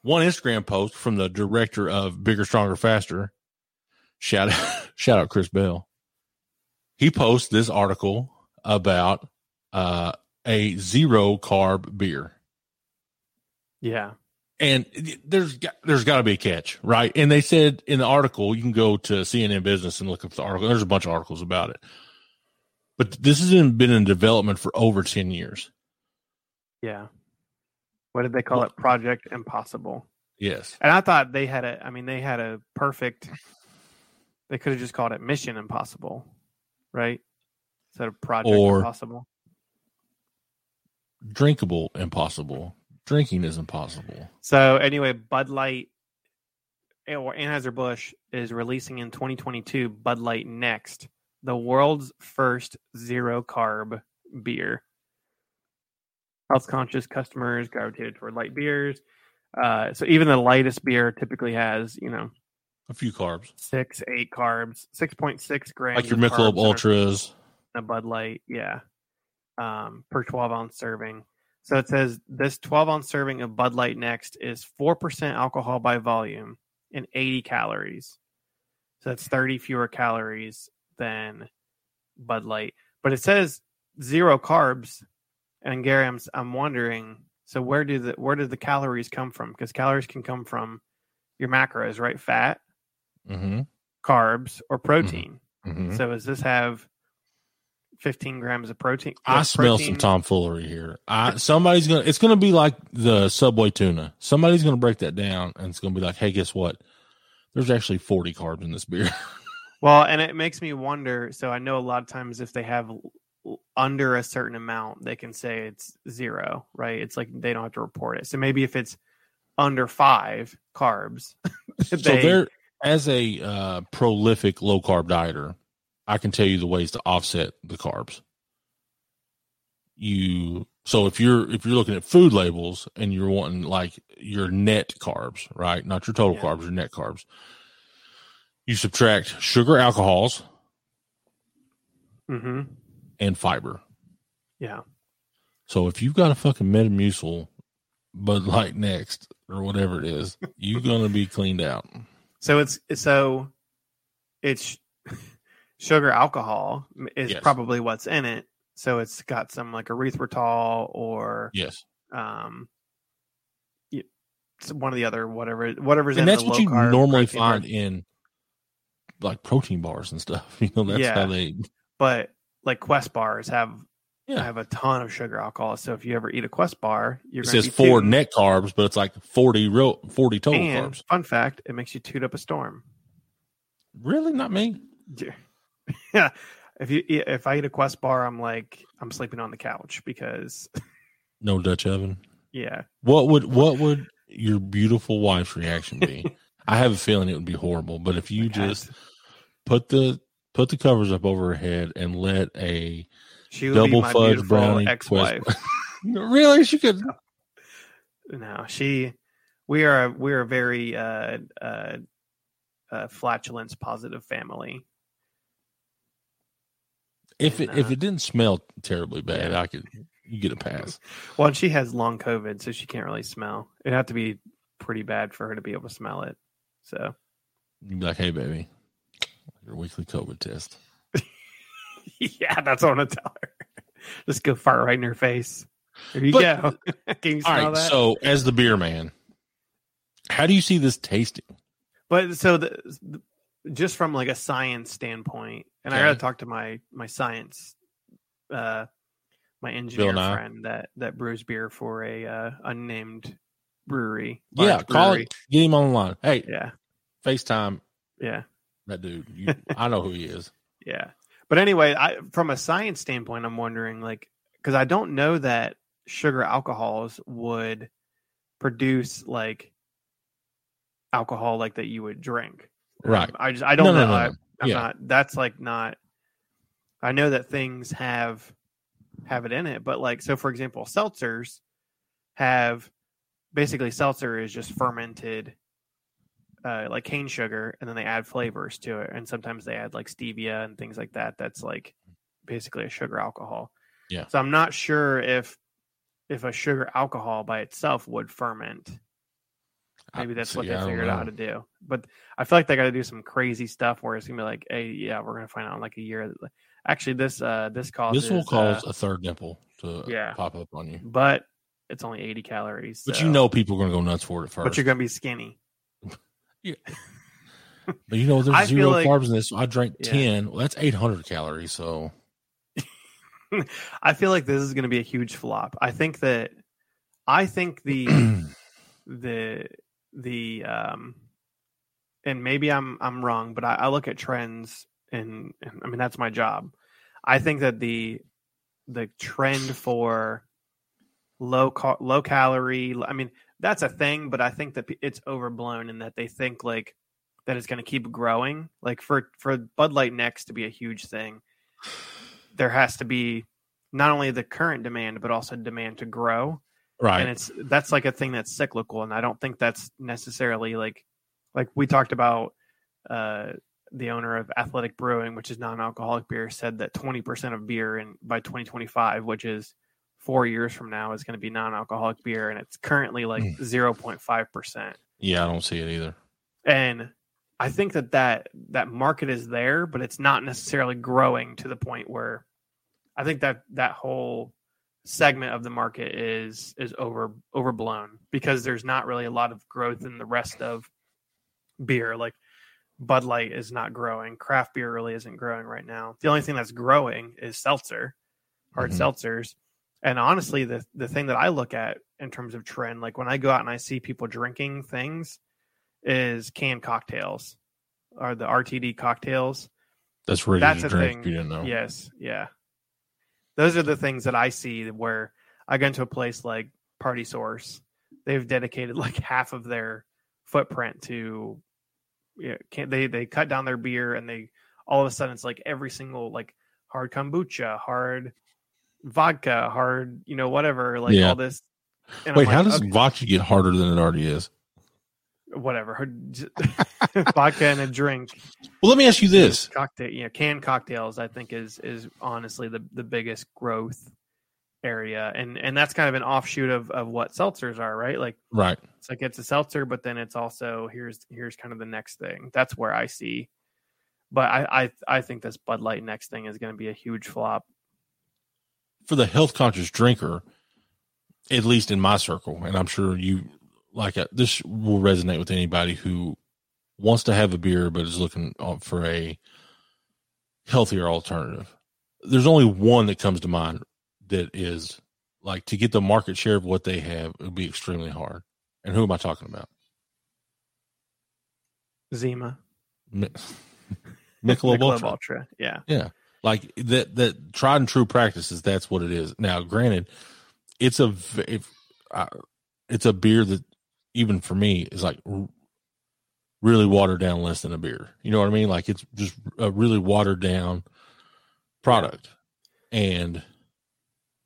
[SPEAKER 1] One Instagram post from the director of Bigger, Stronger, Faster. Shout out, shout out Chris Bell. He posts this article about uh, a zero carb beer.
[SPEAKER 2] Yeah.
[SPEAKER 1] and there's there's got to be a catch, right? And they said in the article, you can go to CNN Business and look up the article. There's a bunch of articles about it, but this has been in development for over ten years.
[SPEAKER 2] Yeah. What did they call it? Project Impossible.
[SPEAKER 1] Yes,
[SPEAKER 2] And I thought they had a I mean they had a perfect they could have just called it Mission Impossible, right? Instead of Project
[SPEAKER 1] Or-
[SPEAKER 2] Impossible.
[SPEAKER 1] drinkable, impossible. Drinking is impossible.
[SPEAKER 2] So anyway, Bud Light or Anheuser Busch is releasing in 2022 Bud Light Next, the world's first zero carb beer. Health conscious customers gravitated toward light beers. Uh, so even the lightest beer typically has, you know,
[SPEAKER 1] A few carbs,
[SPEAKER 2] six, eight carbs, six point six grams.
[SPEAKER 1] like your Michelob Ultras.
[SPEAKER 2] a Bud Light, yeah, um, per 12 ounce serving. So it says this 12 ounce serving of Bud Light Next is 4% alcohol by volume and 80 calories. So that's 30 fewer calories than Bud Light. But it says zero carbs. And Gary, I'm, I'm wondering, so where do the where do the calories come from? Because calories can come from your macros, right? Fat,
[SPEAKER 1] Mm-hmm.
[SPEAKER 2] carbs, or protein.
[SPEAKER 1] Mm-hmm.
[SPEAKER 2] So does this have 15 grams of protein?
[SPEAKER 1] I smell some tomfoolery here. I somebody's gonna. It's gonna be like the Subway tuna. Somebody's gonna break that down, and it's gonna be like, hey, guess what? There's actually 40 carbs in this beer.
[SPEAKER 2] Well, and it makes me wonder. So I know a lot of times if they have under a certain amount, they can say it's zero, right? It's like they don't have to report it. So maybe if it's under five carbs,
[SPEAKER 1] so there, as a uh, prolific low carb dieter, I can tell you the ways to offset the carbs. You so if you're if you're looking at food labels and you're wanting like your net carbs, right? Not your total
[SPEAKER 2] Yeah.
[SPEAKER 1] carbs, your net carbs. You subtract sugar alcohols
[SPEAKER 2] Mm-hmm.
[SPEAKER 1] And fiber.
[SPEAKER 2] Yeah.
[SPEAKER 1] So if you've got a fucking Metamucil, Bud Light next or whatever it is, you're gonna be cleaned out.
[SPEAKER 2] So it's so it's sugar alcohol is
[SPEAKER 1] Yes.
[SPEAKER 2] probably what's in it. So it's got some like erythritol or
[SPEAKER 1] Yes,
[SPEAKER 2] um it's one of the other whatever whatever's
[SPEAKER 1] and
[SPEAKER 2] in
[SPEAKER 1] that's what you normally find
[SPEAKER 2] bar.
[SPEAKER 1] in like protein bars and stuff. You know, that's
[SPEAKER 2] Yeah.
[SPEAKER 1] how they.
[SPEAKER 2] But like Quest bars have
[SPEAKER 1] Yeah.
[SPEAKER 2] have a ton of sugar alcohol. So if you ever eat a Quest bar, you're
[SPEAKER 1] It says four net carbs, but it's like forty real forty total
[SPEAKER 2] and
[SPEAKER 1] carbs.
[SPEAKER 2] fun fact, it makes you toot up a storm.
[SPEAKER 1] Really, not me.
[SPEAKER 2] Yeah. If you if I eat a Quest bar, I'm like I'm sleeping on the couch because
[SPEAKER 1] No Dutch oven.
[SPEAKER 2] yeah.
[SPEAKER 1] What would what would your beautiful wife's reaction be? I have a feeling it would be horrible. But if you just put the put the covers up over her head and let a
[SPEAKER 2] She
[SPEAKER 1] double fudge brownie
[SPEAKER 2] ex-wife.
[SPEAKER 1] Quest- really she could
[SPEAKER 2] no, she. We are a, we're a very uh, uh, uh, flatulence positive family.
[SPEAKER 1] if it
[SPEAKER 2] And,
[SPEAKER 1] if
[SPEAKER 2] uh,
[SPEAKER 1] it didn't smell terribly bad,
[SPEAKER 2] yeah.
[SPEAKER 1] I could you get a pass.
[SPEAKER 2] Well, and she has long COVID, so she can't really smell. It'd have to be pretty bad for her to be able to smell it. So
[SPEAKER 1] You'd be like, hey baby, your weekly COVID test.
[SPEAKER 2] yeah, that's what I'm gonna tell her. Just go fart right in her face. There you
[SPEAKER 1] But-
[SPEAKER 2] go. Can you
[SPEAKER 1] All right,
[SPEAKER 2] that?
[SPEAKER 1] so as the beer man, how do you see this tasting?
[SPEAKER 2] But so the, the- just from like a science standpoint, and I got to talk to my my science, uh, my engineer friend that that brews beer for a uh, unnamed brewery.
[SPEAKER 1] Yeah,
[SPEAKER 2] large
[SPEAKER 1] call
[SPEAKER 2] brewery.
[SPEAKER 1] it. Get him on the line. Hey,
[SPEAKER 2] Yeah,
[SPEAKER 1] FaceTime
[SPEAKER 2] yeah,
[SPEAKER 1] that dude. You, I know who he is.
[SPEAKER 2] yeah. But anyway, I from a science standpoint, I'm wondering like because I don't know that sugar alcohols would produce like alcohol like that you would drink.
[SPEAKER 1] Um, right.
[SPEAKER 2] I just I don't
[SPEAKER 1] No, no,
[SPEAKER 2] know.
[SPEAKER 1] no,
[SPEAKER 2] I,
[SPEAKER 1] no.
[SPEAKER 2] I'm
[SPEAKER 1] Yeah.
[SPEAKER 2] not. That's like not. I know that things have have it in it, but like so, for example, seltzers have basically seltzer is just fermented, uh, like cane sugar, and then they add flavors to it, and sometimes they add like stevia and things like that. That's like basically a sugar alcohol.
[SPEAKER 1] Yeah.
[SPEAKER 2] So I'm not sure if if a sugar alcohol by itself would ferment. Maybe that's
[SPEAKER 1] See,
[SPEAKER 2] what they figured out how to do. But I feel like they got to do some crazy stuff where it's gonna be like, hey, yeah, we're gonna find out in like a year. Actually, this uh this causes
[SPEAKER 1] This will cause
[SPEAKER 2] uh,
[SPEAKER 1] a third nipple to
[SPEAKER 2] yeah.
[SPEAKER 1] pop up on you.
[SPEAKER 2] but it's only 80 calories.
[SPEAKER 1] But
[SPEAKER 2] so-
[SPEAKER 1] you know people are going to go nuts for it at
[SPEAKER 2] but you're gonna be skinny.
[SPEAKER 1] But you know, there's
[SPEAKER 2] I
[SPEAKER 1] zero
[SPEAKER 2] like-
[SPEAKER 1] carbs in this. So I drank
[SPEAKER 2] Yeah.
[SPEAKER 1] 10. Well, that's 800 calories. So
[SPEAKER 2] I feel like this is gonna be a huge flop. I think that I think the the the um and maybe I'm I'm wrong, but I, I look at trends and, and I mean that's my job. I think that the the trend for low cal- low calorie I mean that's a thing, but I think that it's overblown in that they think like that it's going to keep growing. Like for for Bud Light next to be a huge thing, there has to be not only the current demand but also demand to grow
[SPEAKER 1] right.
[SPEAKER 2] and it's that's like a thing that's cyclical and i don't think that's necessarily like like we talked about uh the owner of athletic brewing which is non-alcoholic beer said that 20% of beer in by 2025 which is four years from now is going to be non-alcoholic beer and it's currently like
[SPEAKER 1] Mm.
[SPEAKER 2] 0.5%
[SPEAKER 1] yeah, I don't see it either.
[SPEAKER 2] and i think that that that market is there but it's not necessarily growing to the point where i think that that whole segment of the market is is over overblown because there's not really a lot of growth in the rest of beer like bud light is not growing craft beer really isn't growing right now the only thing that's growing is seltzer hard
[SPEAKER 1] Mhm.
[SPEAKER 2] seltzers and honestly the the thing that i look at in terms of trend like when i go out and i see people drinking things is canned cocktails or the rtd cocktails
[SPEAKER 1] That's ready
[SPEAKER 2] That's
[SPEAKER 1] to
[SPEAKER 2] a
[SPEAKER 1] drink.
[SPEAKER 2] thing.
[SPEAKER 1] You didn't know.
[SPEAKER 2] Yes, yeah. Those are the things that I see where I go into a place like Party Source. They've dedicated like half of their footprint to can they they cut down their beer and they all of a sudden it's like every single like hard kombucha, hard vodka, hard, you know, whatever, like
[SPEAKER 1] Yeah.
[SPEAKER 2] all this. And
[SPEAKER 1] Wait,
[SPEAKER 2] like,
[SPEAKER 1] how does
[SPEAKER 2] okay.
[SPEAKER 1] vodka get harder than it already is?
[SPEAKER 2] whatever vodka and a drink.
[SPEAKER 1] Well, let me ask you this:
[SPEAKER 2] cocktail, you know, canned cocktails. I think is is honestly the the biggest growth area, and and that's kind of an offshoot of of what seltzers are, right? Like,
[SPEAKER 1] right?
[SPEAKER 2] It's like it's a seltzer, but then it's also here's here's kind of the next thing. That's where I see. But I I I think this Bud Light next thing is going to be a huge flop
[SPEAKER 1] for the health conscious drinker. At least in my circle, and I'm sure you like a, uh, this will resonate with anybody who wants to have a beer but is looking for a healthier alternative. There's only one that comes to mind that is like to get the market share of what they have, it would be extremely hard. And who am I talking about?
[SPEAKER 2] Zima.
[SPEAKER 1] Michelob, Michelob Ultra.
[SPEAKER 2] Ultra. Yeah.
[SPEAKER 1] Yeah. Like that, that tried and true practices. That's what it is. Now, granted, it's a, if, it's a beer that even for me is like really watered down less than a beer. You know what I mean? Like it's just a really watered down product. And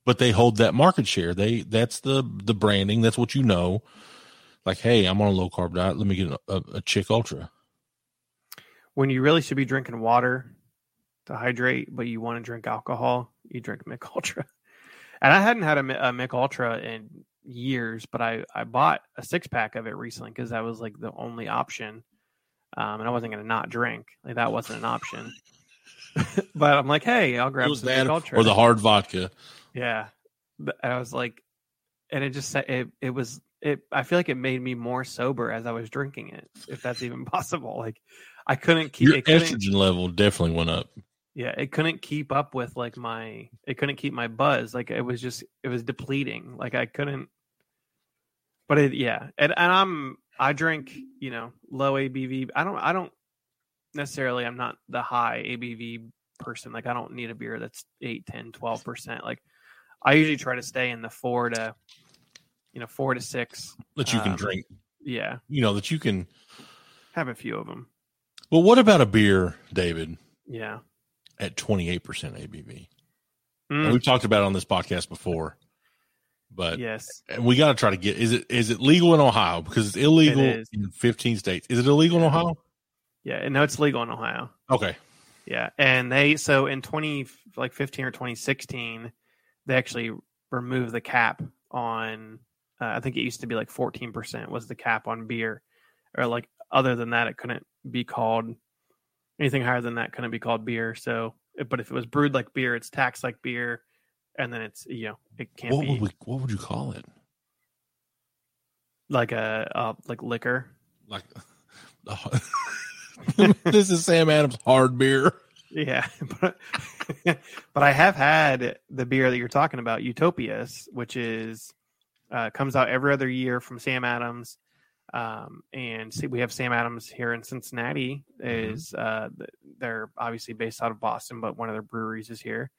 [SPEAKER 1] but they hold that market share. They that's the the branding. That's what you know. Like, hey, I'm on a low carb diet. Let me get a, a Chick Ultra.
[SPEAKER 2] When you really should be drinking water to hydrate, but you want to drink alcohol, you drink Mich Ultra. And I hadn't had a, a Mich Ultra in years, but I I bought a six pack of it recently because that was like the only option, um, and I wasn't gonna not drink. Like that wasn't an option. but I'm like, hey, I'll grab some
[SPEAKER 1] that, Ultra or the hard vodka.
[SPEAKER 2] Yeah, and I was like, and it just said it it was it. I feel like it made me more sober as I was drinking it, if that's even possible. Like I couldn't keep
[SPEAKER 1] your estrogen level definitely went up.
[SPEAKER 2] Yeah, it couldn't keep up with like my it couldn't keep my buzz. Like it was just it was depleting. Like I couldn't but it, yeah, and, and I'm I drink you know low ABV. I don't I don't necessarily I'm not the high ABV person. Like I don't need a beer that's 8, 10, 12 percent. Like I usually try to stay in the four to you know four to six
[SPEAKER 1] that you can um, drink.
[SPEAKER 2] Yeah,
[SPEAKER 1] you know that you can
[SPEAKER 2] have a few of them.
[SPEAKER 1] Well, what about a beer, David?
[SPEAKER 2] Yeah,
[SPEAKER 1] at 28 percent ABV. Mm. we've talked about it on this podcast before. But
[SPEAKER 2] yes,
[SPEAKER 1] we got to try to get is it is it legal in Ohio because it's illegal it in 15 states. Is it illegal in Ohio?
[SPEAKER 2] Yeah, no, it's legal in Ohio.
[SPEAKER 1] Okay.
[SPEAKER 2] Yeah, and they so in 20 like 15 or 2016, they actually removed the cap on. Uh, I think it used to be like 14 percent was the cap on beer, or like other than that, it couldn't be called anything higher than that couldn't be called beer. So, but if it was brewed like beer, it's taxed like beer and then it's you know it can't
[SPEAKER 1] what
[SPEAKER 2] be
[SPEAKER 1] would we, what would you call it?
[SPEAKER 2] Like a uh, like liquor.
[SPEAKER 1] Like this is sam adams hard beer.
[SPEAKER 2] Yeah but, but i have had the beer that you're talking about utopias which is uh, comes out every other year from sam adams um, and see, we have sam adams here in cincinnati mm-hmm. is mm-hmm. uh, they're obviously based out of boston but one of their breweries is here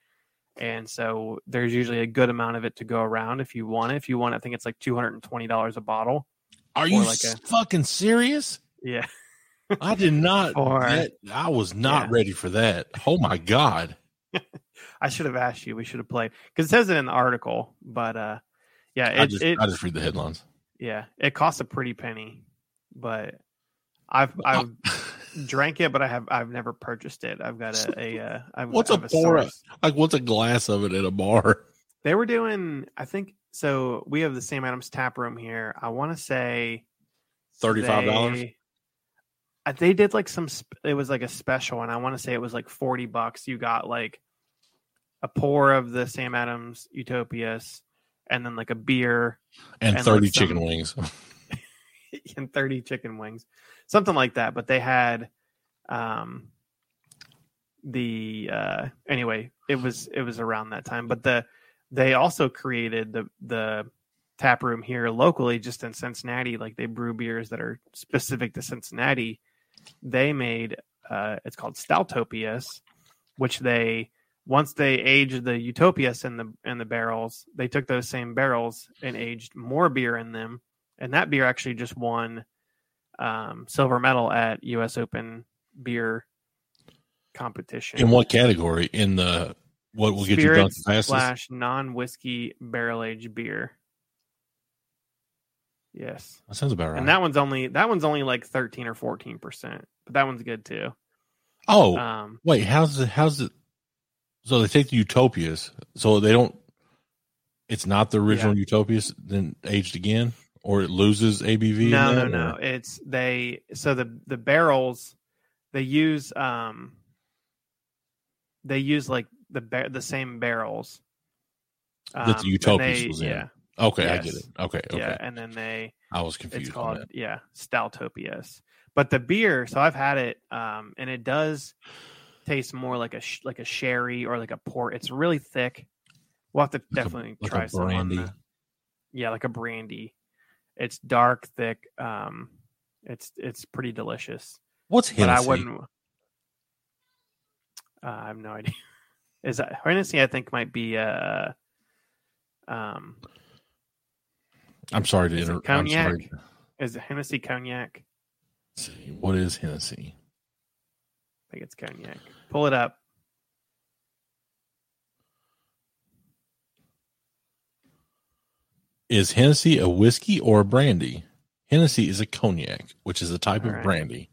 [SPEAKER 2] and so there's usually a good amount of it to go around if you want it. If you want, I think it's like two hundred and twenty dollars a bottle.
[SPEAKER 1] Are you like a, fucking serious?
[SPEAKER 2] Yeah.
[SPEAKER 1] I did not. Or, that, I was not yeah. ready for that. Oh my god!
[SPEAKER 2] I should have asked you. We should have played because it says it in the article. But uh, yeah, it,
[SPEAKER 1] I just
[SPEAKER 2] it,
[SPEAKER 1] I just read the headlines.
[SPEAKER 2] Yeah, it costs a pretty penny, but I've I've drank it, but I have I've never purchased it. I've got a, a uh, I've,
[SPEAKER 1] what's a, pour? Like what's a glass of it at a bar?
[SPEAKER 2] They were doing, I think. So we have the Sam Adams tap room here. I want to say
[SPEAKER 1] thirty five dollars.
[SPEAKER 2] They did like some. It was like a special, and I want to say it was like forty bucks. You got like a pour of the Sam Adams Utopias, and then like a beer
[SPEAKER 1] and, and thirty like chicken wings.
[SPEAKER 2] and thirty chicken wings something like that. But they had um, the uh, anyway, it was it was around that time. But the they also created the the tap room here locally, just in Cincinnati. Like they brew beers that are specific to Cincinnati. They made uh, it's called Stoutopias, which they once they aged the Utopias in the in the barrels, they took those same barrels and aged more beer in them, and that beer actually just won um, silver medal at U.S. Open beer competition.
[SPEAKER 1] In what category? In the what will get you drunk fastest?
[SPEAKER 2] Slash non whiskey barrel aged beer. Yes.
[SPEAKER 1] That sounds about right.
[SPEAKER 2] And that one's only that one's only like 13 or 14 percent, but that one's good too.
[SPEAKER 1] oh,
[SPEAKER 2] Um,
[SPEAKER 1] wait, how's it? How's it? So they take the Utopias, so they don't. It's not the original Utopias, then aged again, or it loses ABV.
[SPEAKER 2] no, no,
[SPEAKER 1] that,
[SPEAKER 2] no.
[SPEAKER 1] or-
[SPEAKER 2] It's they. So the the barrels they use um they use like the bar- the same barrels
[SPEAKER 1] That the
[SPEAKER 2] Um, and
[SPEAKER 1] Utopias
[SPEAKER 2] they-
[SPEAKER 1] was in.
[SPEAKER 2] Yeah,
[SPEAKER 1] Okay, I get it. Okay, okay.
[SPEAKER 2] yeah, and then they
[SPEAKER 1] I was confused. on
[SPEAKER 2] called yeah Stoutopias. but the beer so i've had it um and it does taste more like a sh- like a sherry or like a port it's really thick we'll have to
[SPEAKER 1] Like
[SPEAKER 2] definitely
[SPEAKER 1] a
[SPEAKER 2] try some on
[SPEAKER 1] brandy.
[SPEAKER 2] the- yeah like a brandy it's dark thick um it's it's pretty delicious
[SPEAKER 1] What's
[SPEAKER 2] but
[SPEAKER 1] Hennessy?
[SPEAKER 2] i wouldn't uh, i have no idea is that Hennessy i think might be uh um
[SPEAKER 1] I'm sorry to interrupt.
[SPEAKER 2] Cognac?
[SPEAKER 1] sorry.
[SPEAKER 2] is it Hennessy cognac
[SPEAKER 1] Let's see. What is Hennessy?
[SPEAKER 2] Think it's cognac. Pull it up.
[SPEAKER 1] Is Hennessy a whiskey or a brandy? Hennessy is a cognac, which is a type
[SPEAKER 2] All
[SPEAKER 1] of
[SPEAKER 2] right.
[SPEAKER 1] brandy.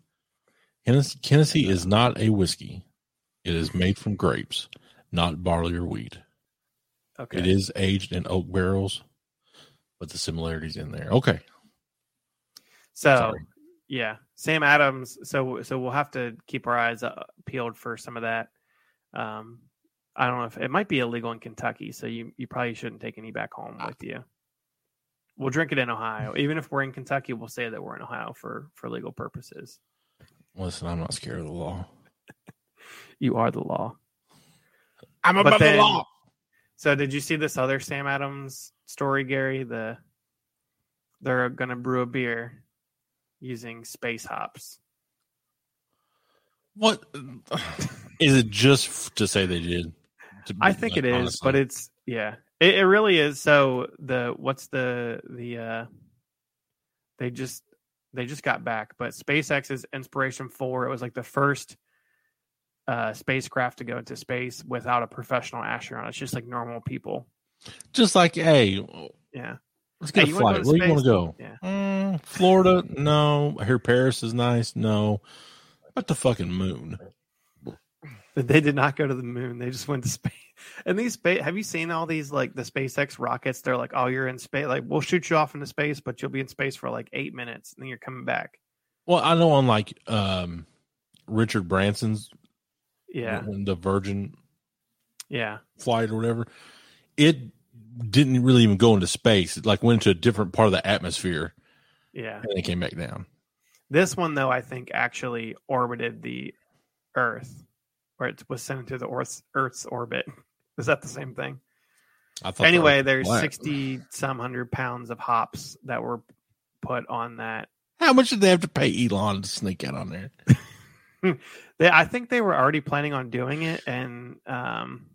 [SPEAKER 1] Hennessy, Hennessy is not a whiskey. It is made from grapes, not barley or wheat.
[SPEAKER 2] Okay.
[SPEAKER 1] It is aged in oak barrels, but the similarities in there. Okay.
[SPEAKER 2] So
[SPEAKER 1] Sorry.
[SPEAKER 2] Yeah, Sam Adams. So so we'll have to keep our eyes uh, peeled for some of that. Um, I don't know if it might be illegal in Kentucky, so you you probably shouldn't take any back home with you. We'll drink it in Ohio, even if we're in Kentucky. We'll say that we're in Ohio for for legal purposes.
[SPEAKER 1] Listen, I'm not scared of the law.
[SPEAKER 2] You are the law.
[SPEAKER 1] I'm
[SPEAKER 2] above the law. So did you see this other Sam Adams story, Gary? The they're gonna brew a beer using space hops.
[SPEAKER 1] What is it just to say they did? To
[SPEAKER 2] I think
[SPEAKER 1] like,
[SPEAKER 2] it is,
[SPEAKER 1] honestly?
[SPEAKER 2] but it's yeah, it, it really is. So the what's the the uh they just they just got back, but SpaceX's Inspiration Four, it was like the first uh spacecraft to go into space without a professional astronaut. It's just like normal people.
[SPEAKER 1] just like, hey,
[SPEAKER 2] Yeah.
[SPEAKER 1] Let's get
[SPEAKER 2] Hey,
[SPEAKER 1] a flight. Where do you want to go?
[SPEAKER 2] Yeah.
[SPEAKER 1] Mm, Florida? No. I hear Paris is nice. No. But the fucking moon.
[SPEAKER 2] They did not go to the moon. They just went to space. And these space, have you seen all these like the SpaceX rockets? They're like, oh, you're in space. Like, we'll shoot you off into space, but you'll be in space for like eight minutes, and then you're coming back.
[SPEAKER 1] Well, I know on like um, Richard Branson's
[SPEAKER 2] Yeah,
[SPEAKER 1] the Virgin
[SPEAKER 2] yeah,
[SPEAKER 1] flight or whatever, it didn't really even go into space. It like went into a different part of the atmosphere
[SPEAKER 2] yeah.
[SPEAKER 1] and it came back down.
[SPEAKER 2] This one though, I think actually orbited the Earth, or it was sent into the Earth's Earth's orbit. Is that the same thing?
[SPEAKER 1] I thought
[SPEAKER 2] Anyway, there's sixty some hundred pounds of hops that were put on that.
[SPEAKER 1] How much did they have to pay Elon to sneak out on there?
[SPEAKER 2] They, I think they were already planning on doing it, and um,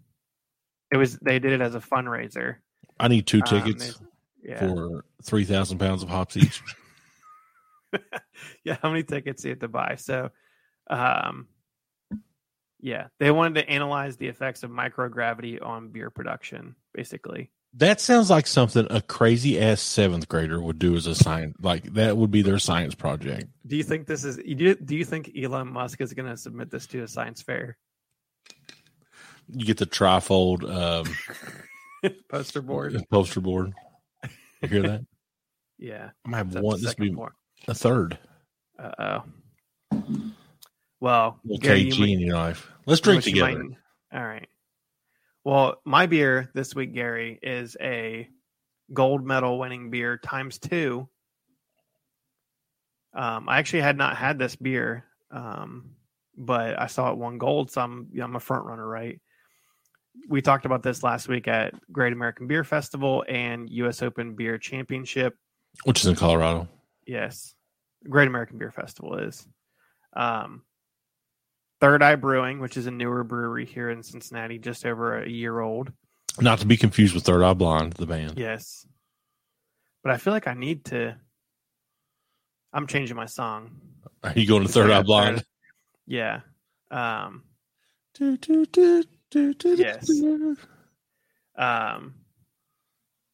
[SPEAKER 2] it was they did it as a fundraiser.
[SPEAKER 1] I need two
[SPEAKER 2] Um,
[SPEAKER 1] tickets
[SPEAKER 2] they- yeah,
[SPEAKER 1] for three thousand pounds of hops each.
[SPEAKER 2] yeah. How many tickets do you have to buy? So, um, yeah, they wanted to analyze the effects of microgravity on beer production, basically.
[SPEAKER 1] that sounds like something a crazy ass seventh grader would do as a science. Like that would be their science project.
[SPEAKER 2] Do you think this is? Do you, do you think Elon Musk is going to submit this to a science fair
[SPEAKER 1] You get the trifold um,
[SPEAKER 2] poster board?
[SPEAKER 1] poster board. You hear that?
[SPEAKER 2] Yeah,
[SPEAKER 1] I'm gonna have one. This would be
[SPEAKER 2] floor?
[SPEAKER 1] a third.
[SPEAKER 2] Uh oh. Well,
[SPEAKER 1] Little
[SPEAKER 2] Gary, you
[SPEAKER 1] KG
[SPEAKER 2] might-
[SPEAKER 1] in your life. Let's drink
[SPEAKER 2] you
[SPEAKER 1] together.
[SPEAKER 2] might- all right. Well, my beer this week, Gary, is a gold medal winning beer times two. Um, I actually had not had this beer, um, but I saw it won gold, so I'm I'm a front runner, right? We talked about this last week at Great American Beer Festival and U.S. Open Beer Championship.
[SPEAKER 1] Which is in Colorado.
[SPEAKER 2] Yes, Great American Beer Festival is. Um, Third Eye Brewing, which is a newer brewery here in Cincinnati, just over a year old.
[SPEAKER 1] Not to be confused with Third Eye Blind, the band.
[SPEAKER 2] Yes, but I feel like I need to. I'm changing my song.
[SPEAKER 1] Are you going to Third Eye Blind?
[SPEAKER 2] Yeah. Um,
[SPEAKER 1] do, do, do,
[SPEAKER 2] Yes.
[SPEAKER 1] do.
[SPEAKER 2] um,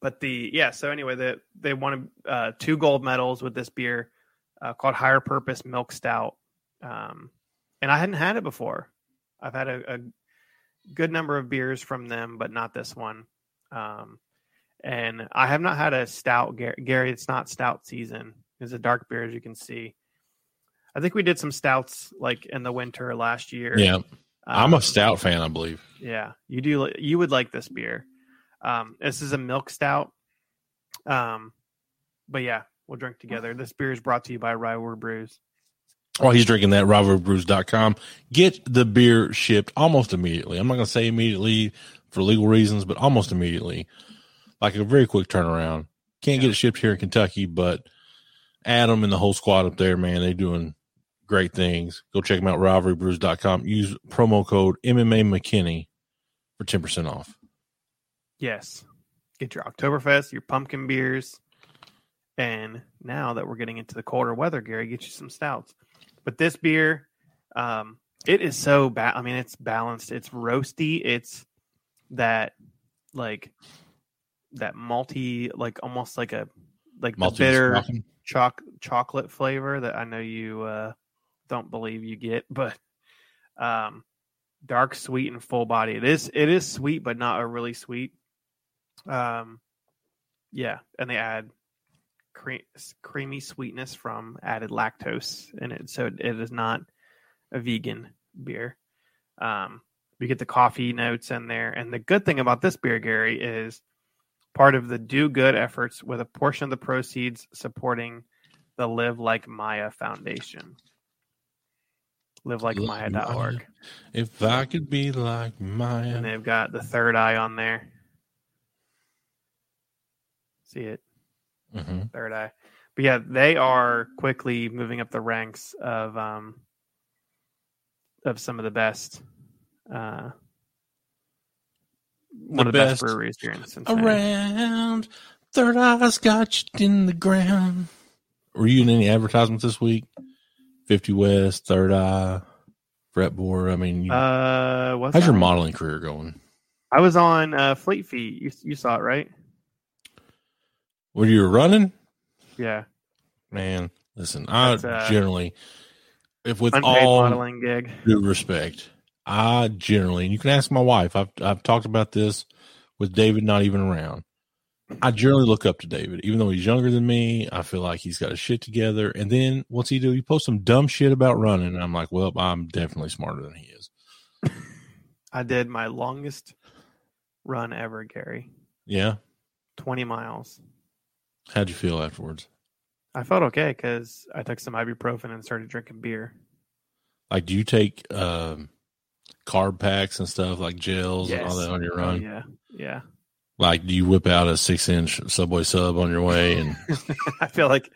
[SPEAKER 2] but the yeah. So anyway, the, they won uh, two gold medals with this beer uh, called Higher Purpose Milk Stout, um, and I hadn't had it before. I've had a, a good number of beers from them, but not this one. Um, and I have not had a stout, Gary. It's not stout season. It's a dark beer, as you can see. I think we did some stouts like in the winter last year.
[SPEAKER 1] Yeah, um, I'm a um, stout fan, I believe.
[SPEAKER 2] Yeah, you do. You would like this beer. Um, this is a milk stout. Um, but yeah, we'll drink together. This beer is brought to you by Rivalry Brews.
[SPEAKER 1] While he's drinking that, rivalrybrews.com. Get the beer shipped almost immediately. I'm not going to say immediately for legal reasons, but almost immediately. Like a very quick turnaround. Can't get it shipped here in Kentucky, but Adam and the whole squad up there, man, they're doing great things. Go check them out, rivalrybrews.com. Use promo code MMA McKinney for 10% off.
[SPEAKER 2] Yes. Get your Oktoberfest, your pumpkin beers. And now that we're getting into the colder weather, Gary, get you some stouts. But this beer, um, it is so bad. I mean, it's balanced. It's roasty. It's that like that malty, like almost like a like the bitter choc- chocolate flavor that I know you uh, don't believe you get, but um, dark, sweet, and full body. It is it is sweet, but not a really sweet. Um, yeah, and they add creamy sweetness from added lactose in it, so it is not a vegan beer. Um, we get the coffee notes in there, and the good thing about this beer, Gary, is part of the do good efforts with a portion of the proceeds supporting the Live Like Maya Foundation. Live like Maya.org.
[SPEAKER 1] If I could be like Maya.
[SPEAKER 2] And they've got the third eye on there. See it?
[SPEAKER 1] Mm-hmm.
[SPEAKER 2] Third eye. But yeah, they are quickly moving up the ranks of um of some of the best uh one the of the best, best breweries here in Cincinnati.
[SPEAKER 1] Around third eye's got you in the ground. Were you in any advertisements this week? Fifty West, Third Eye, Fretboard. I mean,
[SPEAKER 2] you, uh,
[SPEAKER 1] how's your modeling career going?
[SPEAKER 2] I was on uh, Fleet Feet. You you saw it, right?
[SPEAKER 1] When you were running?
[SPEAKER 2] Yeah.
[SPEAKER 1] Man, listen, I uh, generally, if with all modeling gig, due respect, I generally, and you can ask my wife. I've I've talked about this with David not even around. I generally look up to David, even though he's younger than me. I feel like he's got his shit together. And then what's he do? He posts some dumb shit about running, and I'm like, well, I'm definitely smarter than he is.
[SPEAKER 2] I did my longest run ever, Gary.
[SPEAKER 1] Yeah,
[SPEAKER 2] twenty miles.
[SPEAKER 1] How'd you feel afterwards?
[SPEAKER 2] I felt okay because I took some ibuprofen and started drinking beer.
[SPEAKER 1] Like, do you take um, carb packs and stuff like gels yes. and all that on your run?
[SPEAKER 2] Oh, yeah, yeah.
[SPEAKER 1] Like, do you whip out a six inch Subway sub on your way? And
[SPEAKER 2] I feel like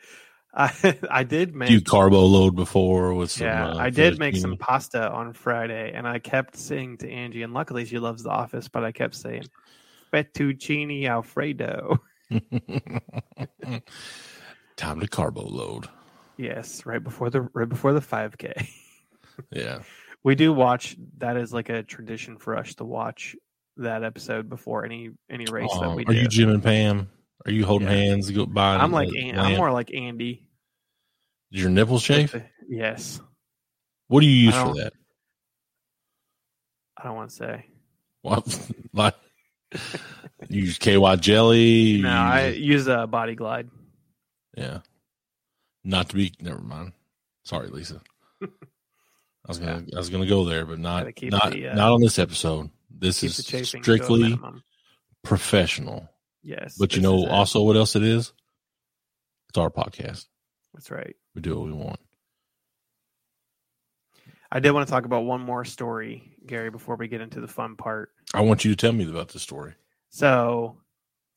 [SPEAKER 2] I I did make
[SPEAKER 1] do you carbo load before with some.
[SPEAKER 2] Yeah, uh, I did make some pasta on Friday, and I kept saying to Angie, and luckily she loves The Office, but I kept saying fettuccine alfredo.
[SPEAKER 1] Time to carbo load.
[SPEAKER 2] Yes, right before the right before the five k.
[SPEAKER 1] yeah,
[SPEAKER 2] we do watch. That is like a tradition for us to watch that episode before any any race that we
[SPEAKER 1] do. Are you Jim and Pam? Are you holding yeah. hands? Go by.
[SPEAKER 2] I'm like I'm more like Andy.
[SPEAKER 1] Did your nipples shave?
[SPEAKER 2] Yes.
[SPEAKER 1] What do you use for that?
[SPEAKER 2] I don't want to say.
[SPEAKER 1] What? like you use KY jelly?
[SPEAKER 2] No, I use a body glide.
[SPEAKER 1] Yeah. Not to be never mind. Sorry, Lisa. I was gonna yeah. I was gonna go there, but not not the, uh, not on this episode. This is strictly professional.
[SPEAKER 2] Yes.
[SPEAKER 1] But you know also what else it is? It's our podcast.
[SPEAKER 2] That's right.
[SPEAKER 1] We do what we want.
[SPEAKER 2] I did want to talk about one more story, Gary, before we get into the fun part.
[SPEAKER 1] I want you to tell me about the story.
[SPEAKER 2] So,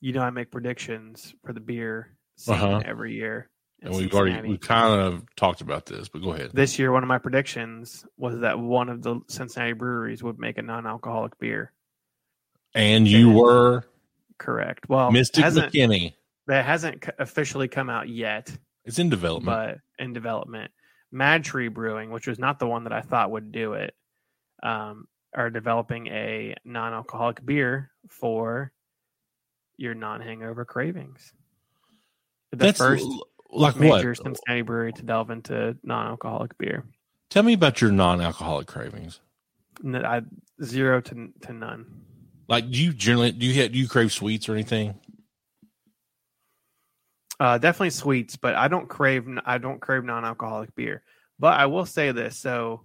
[SPEAKER 2] you know, I make predictions for the beer scene uh-huh. every year.
[SPEAKER 1] And we've Cincinnati. already we kind of talked about this, but go ahead.
[SPEAKER 2] This year, one of my predictions was that one of the Cincinnati breweries would make a non-alcoholic beer.
[SPEAKER 1] And you and were
[SPEAKER 2] correct. Well,
[SPEAKER 1] Mystic McKinney.
[SPEAKER 2] That hasn't officially come out yet.
[SPEAKER 1] It's in development.
[SPEAKER 2] But in development, MadTree Brewing, which was not the one that I thought would do it, um, are developing a non-alcoholic beer for your non-hangover cravings. The
[SPEAKER 1] That's
[SPEAKER 2] first
[SPEAKER 1] l- like
[SPEAKER 2] major
[SPEAKER 1] what?
[SPEAKER 2] Cincinnati brewery to delve into non-alcoholic beer.
[SPEAKER 1] Tell me about your non-alcoholic cravings.
[SPEAKER 2] N- I, zero to to none.
[SPEAKER 1] Like, do you generally do you do you crave sweets or anything?
[SPEAKER 2] Uh, definitely sweets, but I don't crave I don't crave non-alcoholic beer. But I will say this. So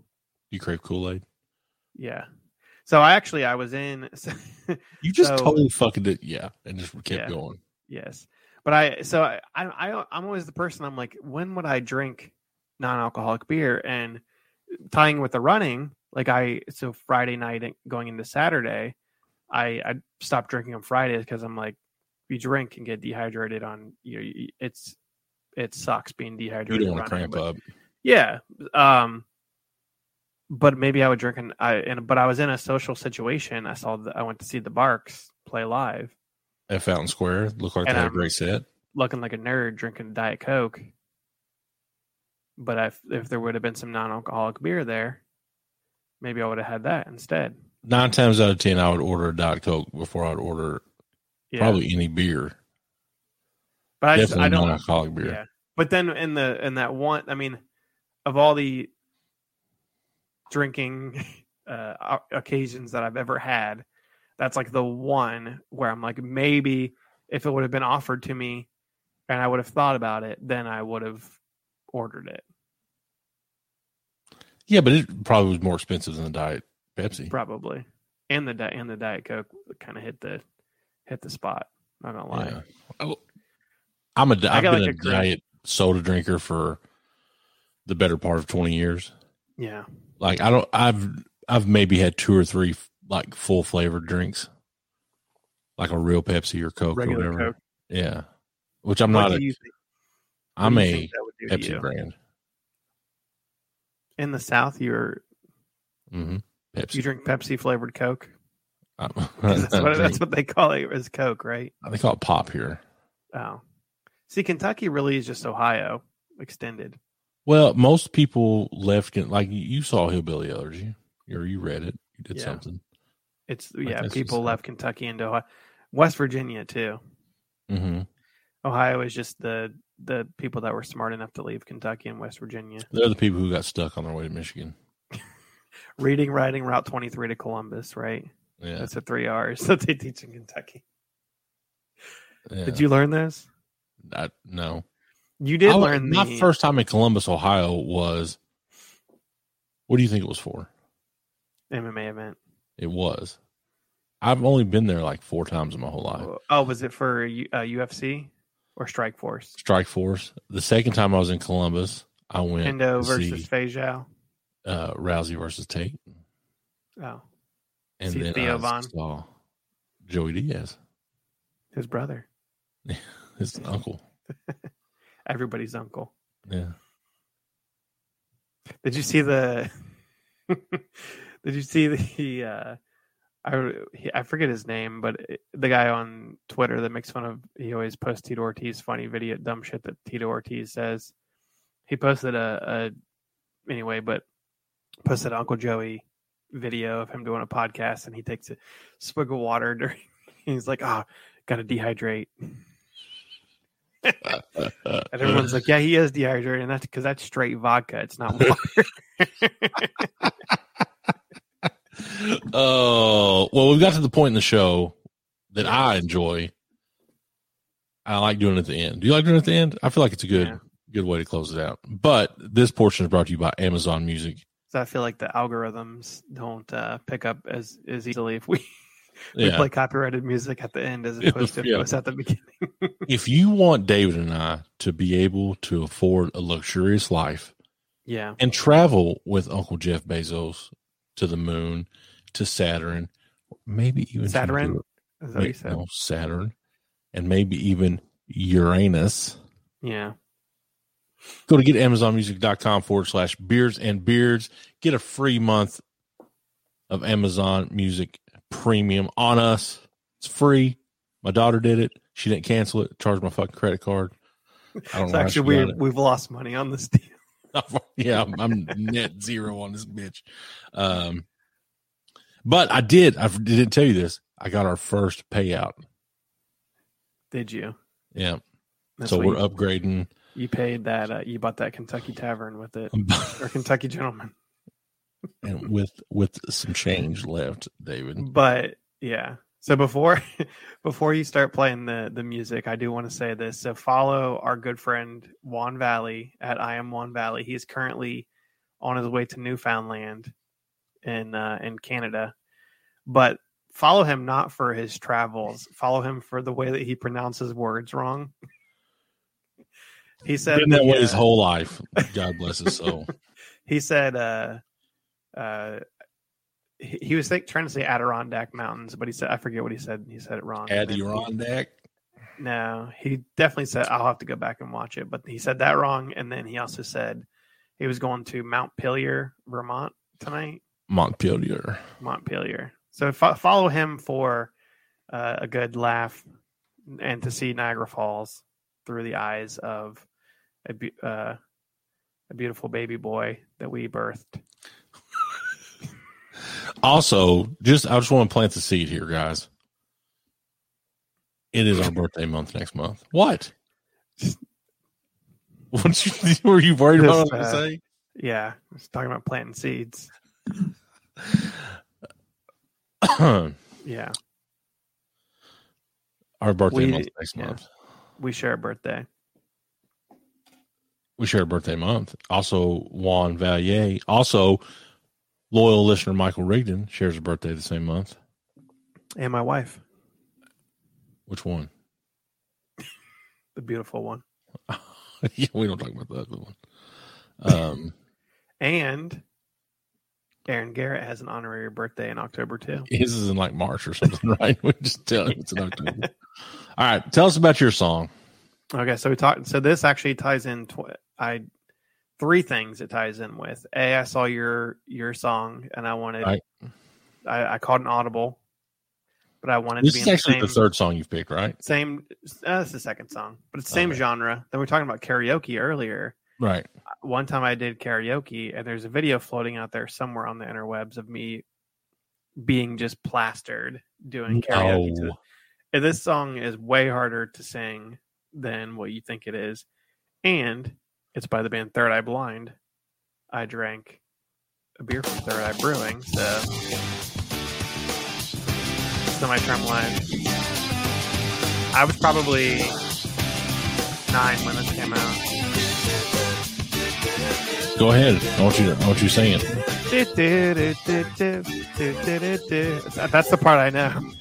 [SPEAKER 1] you crave Kool Aid?
[SPEAKER 2] yeah. So I actually I was in.
[SPEAKER 1] You just
[SPEAKER 2] So-
[SPEAKER 1] totally fucking did, yeah, and just kept
[SPEAKER 2] Yeah.
[SPEAKER 1] going.
[SPEAKER 2] Yes, but I so I, I I'm always the person I'm like, when would I drink non-alcoholic beer? And tying with the running, like I so Friday night and going into Saturday, I I stopped drinking on Fridays because I'm like, you drink and get dehydrated on you. know, It's it sucks being dehydrated.
[SPEAKER 1] You don't want to cramp up.
[SPEAKER 2] Yeah. Um but maybe I would drink and I and but I was in a social situation. I saw the, I went to see the Barks play live,
[SPEAKER 1] at Fountain Square. Looked like
[SPEAKER 2] And,
[SPEAKER 1] they had a
[SPEAKER 2] um,
[SPEAKER 1] great set.
[SPEAKER 2] looking like a nerd drinking Diet Coke. But if if there would have been some non-alcoholic beer there, maybe I would have had that instead.
[SPEAKER 1] Nine times out of ten, I would order a Diet Coke before I'd order
[SPEAKER 2] Yeah.
[SPEAKER 1] probably any beer.
[SPEAKER 2] but I, just, I don't
[SPEAKER 1] non-alcoholic beer.
[SPEAKER 2] Yeah. But then in the in that one, I mean, of all the drinking uh, occasions that I've ever had, that's like the one where I'm like, maybe if it would have been offered to me and I would have thought about it, then I would have ordered it.
[SPEAKER 1] Yeah, but it probably was more expensive than the Diet Pepsi.
[SPEAKER 2] Probably. And the di- and the Diet Coke kind of hit the hit the spot. I'm not gonna lie.
[SPEAKER 1] Yeah. I- I'm a I've
[SPEAKER 2] I got
[SPEAKER 1] been
[SPEAKER 2] like
[SPEAKER 1] a,
[SPEAKER 2] a
[SPEAKER 1] diet soda drinker for the better part of 20 years.
[SPEAKER 2] Yeah.
[SPEAKER 1] Like I don't I've I've maybe had two or three like full flavored drinks. Like a real Pepsi or Coke
[SPEAKER 2] Regular
[SPEAKER 1] or whatever.
[SPEAKER 2] Coke.
[SPEAKER 1] Yeah. Which I'm
[SPEAKER 2] What
[SPEAKER 1] not
[SPEAKER 2] do
[SPEAKER 1] a
[SPEAKER 2] you think- what
[SPEAKER 1] I'm a
[SPEAKER 2] that would do
[SPEAKER 1] Pepsi brand.
[SPEAKER 2] In the South, you're
[SPEAKER 1] hmm Pepsi.
[SPEAKER 2] you drink Pepsi flavored Coke. That's what, that's what they call it, it is Coke, right?
[SPEAKER 1] they call it pop here.
[SPEAKER 2] Oh, see, Kentucky really is just Ohio extended.
[SPEAKER 1] Well, most people left like you saw Hillbilly Elegy, or you read it. You did
[SPEAKER 2] Yeah.
[SPEAKER 1] something.
[SPEAKER 2] It's yeah, people left Kentucky into Ohio, West Virginia too.
[SPEAKER 1] hmm
[SPEAKER 2] Ohio is just the the people that were smart enough to leave Kentucky and West Virginia.
[SPEAKER 1] They're the people who got stuck on their way to Michigan.
[SPEAKER 2] Reading, writing, Route twenty three to Columbus, right?
[SPEAKER 1] Yeah.
[SPEAKER 2] That's the three R's that they teach in Kentucky.
[SPEAKER 1] yeah.
[SPEAKER 2] Did you learn this?
[SPEAKER 1] I, no.
[SPEAKER 2] You did
[SPEAKER 1] I-
[SPEAKER 2] learn
[SPEAKER 1] my
[SPEAKER 2] the
[SPEAKER 1] first time in Columbus, Ohio was. What do you think it was for?
[SPEAKER 2] MMA event.
[SPEAKER 1] It was. I've only been there like four times in my whole life.
[SPEAKER 2] Oh, was it for uh, UFC or Strike Force?
[SPEAKER 1] Strike Force. The second time I was in Columbus, I went
[SPEAKER 2] Hendo
[SPEAKER 1] to
[SPEAKER 2] versus
[SPEAKER 1] see
[SPEAKER 2] Feijao.
[SPEAKER 1] uh, Rousey versus Tate,
[SPEAKER 2] Oh,
[SPEAKER 1] and
[SPEAKER 2] See
[SPEAKER 1] then
[SPEAKER 2] Theo
[SPEAKER 1] I
[SPEAKER 2] Von?
[SPEAKER 1] saw Joey Diaz,
[SPEAKER 2] his brother,
[SPEAKER 1] his uncle.
[SPEAKER 2] everybody's uncle.
[SPEAKER 1] Yeah,
[SPEAKER 2] Did you see the? did you see the? Uh, I I forget his name, but it- the guy on Twitter that makes fun of he always posts Tito Ortiz funny video dumb shit that Tito Ortiz says. He posted a, a anyway, but posted Uncle Joey video of him doing a podcast, and he takes a swig of water during. He's like, "Ah, gotta dehydrate." And everyone's like, "Yeah, he is dehydrated, and that's because that's straight vodka. It's not water."
[SPEAKER 1] Oh well, we've got to the point in the show that I enjoy. I like doing it at the end. Do you like doing it at the end? I feel like it's a good
[SPEAKER 2] Yeah.
[SPEAKER 1] good way to close it out. But this portion is brought to you by Amazon Music.
[SPEAKER 2] So I feel like the algorithms don't uh, pick up as as easily if we, we
[SPEAKER 1] Yeah.
[SPEAKER 2] play copyrighted music at the end as opposed to if
[SPEAKER 1] yeah.
[SPEAKER 2] it was at the beginning.
[SPEAKER 1] if you want David and I to be able to afford a luxurious life
[SPEAKER 2] yeah,
[SPEAKER 1] and travel with Uncle Jeff Bezos to the moon, to Saturn, maybe even
[SPEAKER 2] Saturn? Is that what you said?
[SPEAKER 1] no, Saturn, and maybe even Uranus.
[SPEAKER 2] Yeah,
[SPEAKER 1] Go to getamazonmusic.com forward slash beards and beards. Get a free month of Amazon Music Premium on us. It's free. My daughter did it. She didn't cancel it. Charged my fucking credit card. I don't
[SPEAKER 2] it's
[SPEAKER 1] know.
[SPEAKER 2] actually
[SPEAKER 1] she got
[SPEAKER 2] weird.
[SPEAKER 1] it.
[SPEAKER 2] We've lost money on this deal.
[SPEAKER 1] yeah, I'm, I'm net zero on this bitch. Um, but I did. I didn't tell you this. I got our first payout
[SPEAKER 2] Did you?
[SPEAKER 1] Yeah.
[SPEAKER 2] That's
[SPEAKER 1] so we're
[SPEAKER 2] you,
[SPEAKER 1] upgrading.
[SPEAKER 2] you paid that. Uh, you bought that Kentucky Tavern with it, or Kentucky Gentleman.
[SPEAKER 1] and with with some change left, David.
[SPEAKER 2] But yeah. So before before you start playing the the music, I do want to say this. So follow our good friend Juan Valley at I am Juan Valley. He is currently on his way to Newfoundland in uh, in Canada. But follow him not for his travels. Follow him for the way that he pronounces words wrong. He said
[SPEAKER 1] Been that way his
[SPEAKER 2] uh,
[SPEAKER 1] whole life. God bless his soul.
[SPEAKER 2] he said uh uh he, was think, trying to say Adirondack Mountains, but he said I forget what he said. He said it wrong. And then he-
[SPEAKER 1] Adirondack.
[SPEAKER 2] No, he definitely said I'll have to go back and watch it, but he said that wrong, and then he also said he was going to Mount Pelier, Vermont tonight.
[SPEAKER 1] Montpelier.
[SPEAKER 2] Montpelier. So fo- follow him for uh, a good laugh and to see Niagara Falls through the eyes of a, uh, a beautiful baby boy that we birthed.
[SPEAKER 1] Also, just I just want to plant the seed here, guys. It is our birthday month next month. What? What you, were you worried about?
[SPEAKER 2] Just,
[SPEAKER 1] What I was
[SPEAKER 2] uh,
[SPEAKER 1] say?
[SPEAKER 2] Yeah, I was talking about planting seeds. Yeah,
[SPEAKER 1] our birthday
[SPEAKER 2] We-
[SPEAKER 1] month next
[SPEAKER 2] yeah.
[SPEAKER 1] month.
[SPEAKER 2] we share a birthday.
[SPEAKER 1] We share a birthday month. Also, Juan Valier. Also, loyal listener Michael Rigdon shares a birthday the same month.
[SPEAKER 2] And my wife,
[SPEAKER 1] Which one?
[SPEAKER 2] the beautiful one.
[SPEAKER 1] yeah, we don't talk about the other one. Um,
[SPEAKER 2] And Aaron Garrett has an honorary birthday in October too.
[SPEAKER 1] his is in like March or something, right? We just tell it's in October. All right, tell us about your song.
[SPEAKER 2] Okay, so we talked. So this actually ties in. Tw- I three things it ties in with. A, I saw your your song, and I wanted.
[SPEAKER 1] Right.
[SPEAKER 2] I, I called an audible, but I wanted
[SPEAKER 1] This
[SPEAKER 2] to be
[SPEAKER 1] is actually
[SPEAKER 2] the
[SPEAKER 1] the third song you've picked, right?
[SPEAKER 2] same. Uh, that's the second song, but it's the same
[SPEAKER 1] Okay.
[SPEAKER 2] genre. Then we are talking about karaoke earlier.
[SPEAKER 1] Right.
[SPEAKER 2] One time I did karaoke, and there's a video floating out there somewhere on the interwebs of me being just plastered doing karaoke.
[SPEAKER 1] No.
[SPEAKER 2] it. And this song is way harder to sing than what you think it is. And it's by the band Third Eye Blind. I drank a beer from Third Eye Brewing, so Semi-Charmed Life. I was probably nine when this came out.
[SPEAKER 1] Go ahead. I want you. To, I want you it.
[SPEAKER 2] That's the part I know.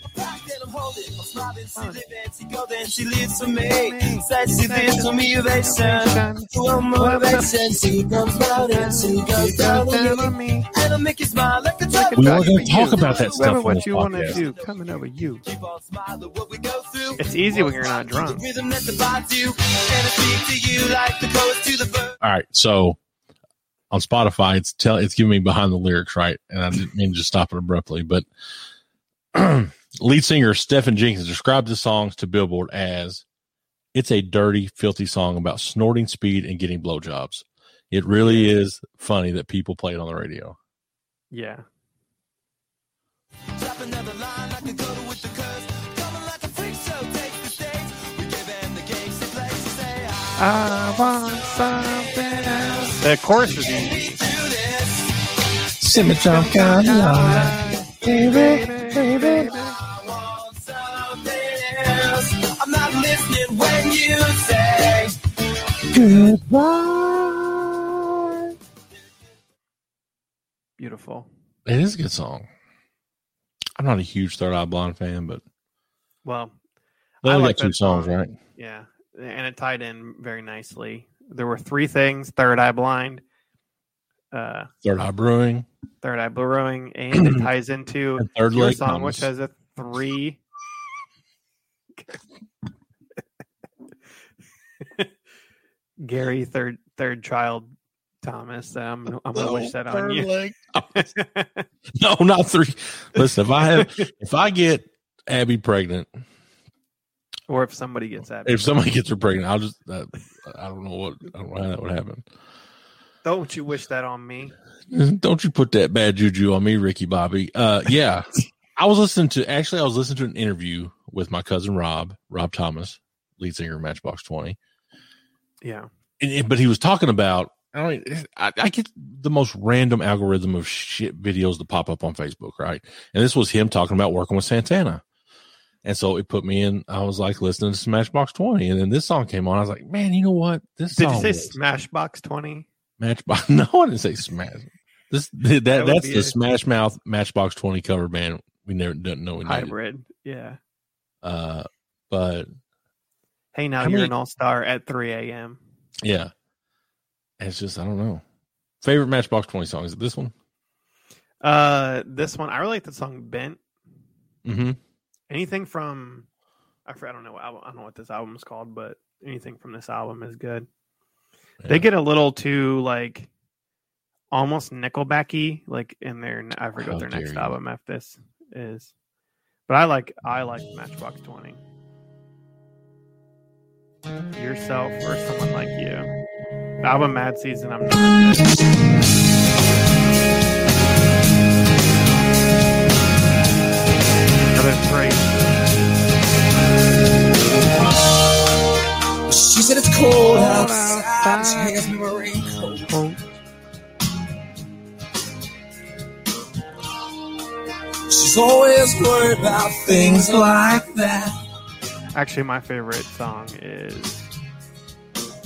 [SPEAKER 3] She lives for me. Says she lives for me, ovation. One motivation. She comes round and she goes down on me. And I'll make you smile like a drop.
[SPEAKER 1] We weren't going to talk about that stuff
[SPEAKER 2] Remember
[SPEAKER 1] on
[SPEAKER 2] what you want to do coming over you.
[SPEAKER 3] Keep on smiling what we go through.
[SPEAKER 2] It's easy when you're not drunk.
[SPEAKER 3] Rhythm that divides you. And I speak to you like the chorus to the verse.
[SPEAKER 1] All right. So on Spotify, it's tell it's giving me behind the lyrics, right? And I didn't mean to just stop it abruptly, but lead singer Stephen Jenkins described the songs to Billboard as it's a dirty, filthy song about snorting speed and getting blowjobs. It really is funny that people play it on the radio.
[SPEAKER 2] Yeah.
[SPEAKER 3] Drop another line like a go with the curse. Coming like a freak show takes the stage. We give them the gangsta place to say, I
[SPEAKER 2] I want something else. The chorus is easy.
[SPEAKER 3] do this.
[SPEAKER 2] Baby, baby. Beautiful.
[SPEAKER 1] It is a good song. I'm not a huge Third Eye Blind fan, but
[SPEAKER 2] Well,
[SPEAKER 1] they
[SPEAKER 2] I
[SPEAKER 1] only
[SPEAKER 2] like
[SPEAKER 1] got two songs,
[SPEAKER 2] song.
[SPEAKER 1] right?
[SPEAKER 2] yeah. And it tied in very nicely. There were three things Third Eye Blind, uh,
[SPEAKER 1] Third Eye Brewing,
[SPEAKER 2] Third Eye Brewing, and it ties into
[SPEAKER 1] and Third
[SPEAKER 2] your
[SPEAKER 1] Lake
[SPEAKER 2] song, which has a three. Gary, third third child, Thomas. Um, I'm gonna wish that on you.
[SPEAKER 1] No, not three. Listen, if I have, if I get Abby pregnant,
[SPEAKER 2] or if somebody gets that,
[SPEAKER 1] if somebody gets her pregnant, I'll just, uh, I don't know what, I don't know how that would happen.
[SPEAKER 2] don't you wish that on me?
[SPEAKER 1] Don't you put that bad juju on me, Ricky Bobby. Uh, yeah, I was listening to, actually, I was listening to an interview with my cousin Rob, Rob Thomas, lead singer of Matchbox Twenty.
[SPEAKER 2] Yeah.
[SPEAKER 1] And, and- but he was talking about. I mean, I, I get the most random algorithm of shit videos to pop up on Facebook, right? And this was him talking about working with Santana. And so it put me in. I was like listening to Smashbox Twenty, and then this song came on. I was like, man, you know what? This
[SPEAKER 2] Did you say
[SPEAKER 1] was-
[SPEAKER 2] Smashbox 20?
[SPEAKER 1] Matchbox. No, I didn't say Smash. This that,
[SPEAKER 2] That
[SPEAKER 1] that's the
[SPEAKER 2] a-
[SPEAKER 1] Smash Mouth Matchbox Twenty cover band. We never didn't know we needed.
[SPEAKER 2] Hybrid. Yeah.
[SPEAKER 1] Uh, but
[SPEAKER 2] Hey, now
[SPEAKER 1] How
[SPEAKER 2] you're
[SPEAKER 1] many-
[SPEAKER 2] an all star at 3 a.m.
[SPEAKER 1] yeah, it's just I don't know. Favorite Matchbox Twenty song is it this one?
[SPEAKER 2] Uh, this one, I really like the song Bent.
[SPEAKER 1] Mm-hmm.
[SPEAKER 2] Anything from, I, forget, I don't know I don't know what this album is called, but anything from this album is good. They get a little too like almost Nickelbacky, like in their I forget
[SPEAKER 1] How
[SPEAKER 2] what their next
[SPEAKER 1] you.
[SPEAKER 2] album after this is. But I like I like Matchbox Twenty. Yourself or someone like you. The album Mad Season. I'm not. Another three.
[SPEAKER 3] She said it's cold outside. She hands me my raincoat. She's always worried about things like that.
[SPEAKER 2] Actually, my favorite song is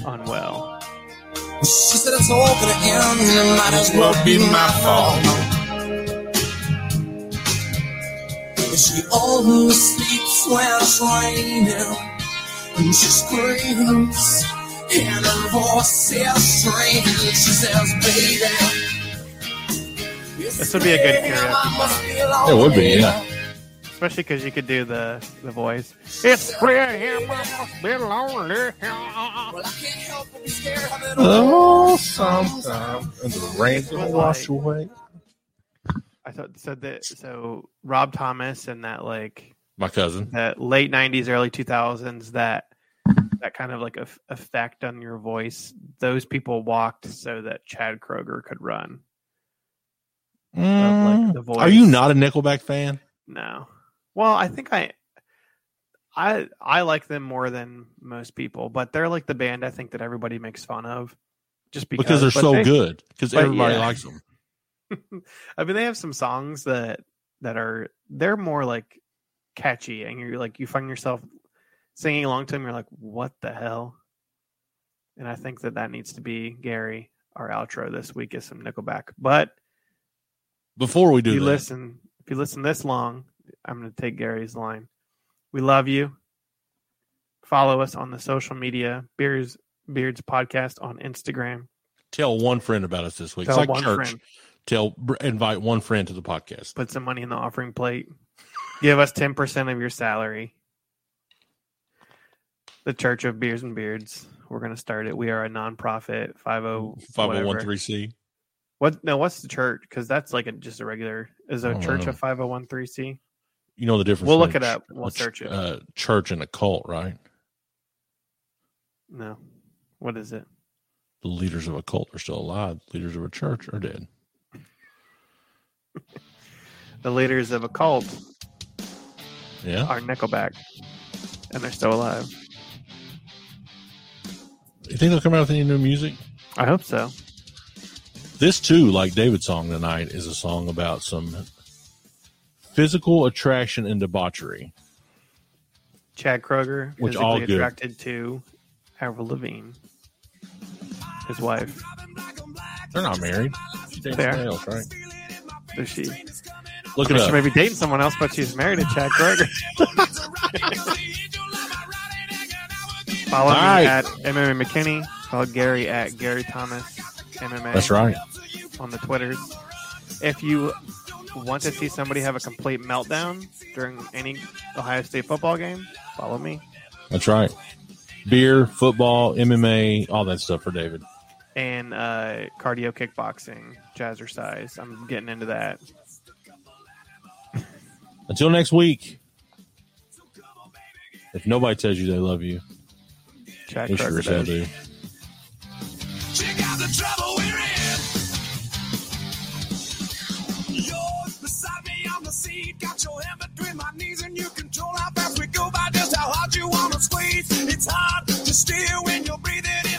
[SPEAKER 2] Unwell.
[SPEAKER 3] She said it's all gonna end, and it might as well be my fault. But she always sleeps when it's raining, and she screams, and her voice is strange. She says, "Baby."
[SPEAKER 2] This would be a good karaoke
[SPEAKER 1] It would be, yeah.
[SPEAKER 2] Especially because you could do the the voice. It's clear here must lonely.
[SPEAKER 3] I can't help but be scared of it
[SPEAKER 1] Oh, sometimes and the rain
[SPEAKER 2] will wash
[SPEAKER 1] away.
[SPEAKER 2] I thought so that so Rob Thomas and that like
[SPEAKER 1] My cousin.
[SPEAKER 2] that late '90s, early 2000s that that kind of like a effect on your voice. Those people walked so that Chad Kroeger could run. like, the
[SPEAKER 1] Mm. Are you not a Nickelback fan?
[SPEAKER 2] No. Well, I think I I I like them more than most people, but they're like the band I think that everybody makes fun of just because,
[SPEAKER 1] Because they're
[SPEAKER 2] but
[SPEAKER 1] so
[SPEAKER 2] they-
[SPEAKER 1] good. Because everybody
[SPEAKER 2] yeah.
[SPEAKER 1] likes them.
[SPEAKER 2] I mean, they have some songs that that are they're more like catchy, and you're like you find yourself singing along to them. You're like, what the hell? And I think that that needs to be Gary. Our outro this week is some Nickelback. But
[SPEAKER 1] Before we
[SPEAKER 2] if
[SPEAKER 1] do
[SPEAKER 2] you
[SPEAKER 1] that,
[SPEAKER 2] listen, if you listen this long, I'm going to take Gary's line. We love you. Follow us on the social media, Beards Beards Podcast on Instagram.
[SPEAKER 1] tell one friend about us this week.
[SPEAKER 2] Tell
[SPEAKER 1] it's like
[SPEAKER 2] one
[SPEAKER 1] church.
[SPEAKER 2] friend.
[SPEAKER 1] Tell invite one friend to the podcast.
[SPEAKER 2] put some money in the offering plate. Give us 10% of your salary. The Church of Beers and Beards. We're going to start it. We are a nonprofit 50
[SPEAKER 1] Five oh
[SPEAKER 2] whatever.
[SPEAKER 1] hundred oh one three C.
[SPEAKER 2] What no, what's the church? Cuz that's like a just a regular is a church
[SPEAKER 1] know.
[SPEAKER 2] a 5013C?
[SPEAKER 1] You know the difference.
[SPEAKER 2] We'll look it up. We'll
[SPEAKER 1] a ch-
[SPEAKER 2] search it.
[SPEAKER 1] Uh, church and a cult, right?
[SPEAKER 2] No. What is it?
[SPEAKER 1] The leaders of a cult are still alive. The leaders of a church are dead.
[SPEAKER 2] The leaders of a cult
[SPEAKER 1] Yeah.
[SPEAKER 2] are Nickelback and they're still alive.
[SPEAKER 1] You think they'll come out with any new music?
[SPEAKER 2] I hope so.
[SPEAKER 1] This too, like David's song tonight, is a song about some physical attraction and debauchery.
[SPEAKER 2] Chad Kroeger
[SPEAKER 1] Which
[SPEAKER 2] physically
[SPEAKER 1] all good.
[SPEAKER 2] attracted to Avril Lavigne, his wife.
[SPEAKER 1] They're not married. She dates
[SPEAKER 2] They are.
[SPEAKER 1] else, right?
[SPEAKER 2] Does she?
[SPEAKER 1] Look
[SPEAKER 2] I
[SPEAKER 1] it
[SPEAKER 2] mean, she
[SPEAKER 1] up.
[SPEAKER 2] may be dating someone else, but she's married to Chad Kroeger. Follow
[SPEAKER 1] All
[SPEAKER 2] me at MMA McKinney. Follow Gary at Gary Thomas MMA.
[SPEAKER 1] That's right.
[SPEAKER 2] On the Twitters. If you want to see somebody have a complete meltdown during any Ohio State football game, follow me.
[SPEAKER 1] That's right. Beer, football, MMA, all that stuff for David.
[SPEAKER 2] And uh, cardio kickboxing, jazzercise. I'm getting into that.
[SPEAKER 1] Until next week. If nobody tells you they love you,
[SPEAKER 2] Chad
[SPEAKER 1] they sure as hell do.
[SPEAKER 3] Check out the trouble seat. Got your hand between my knees, and you control how fast we go by, just how hard you wanna squeeze. It's hard to steer when you're breathing.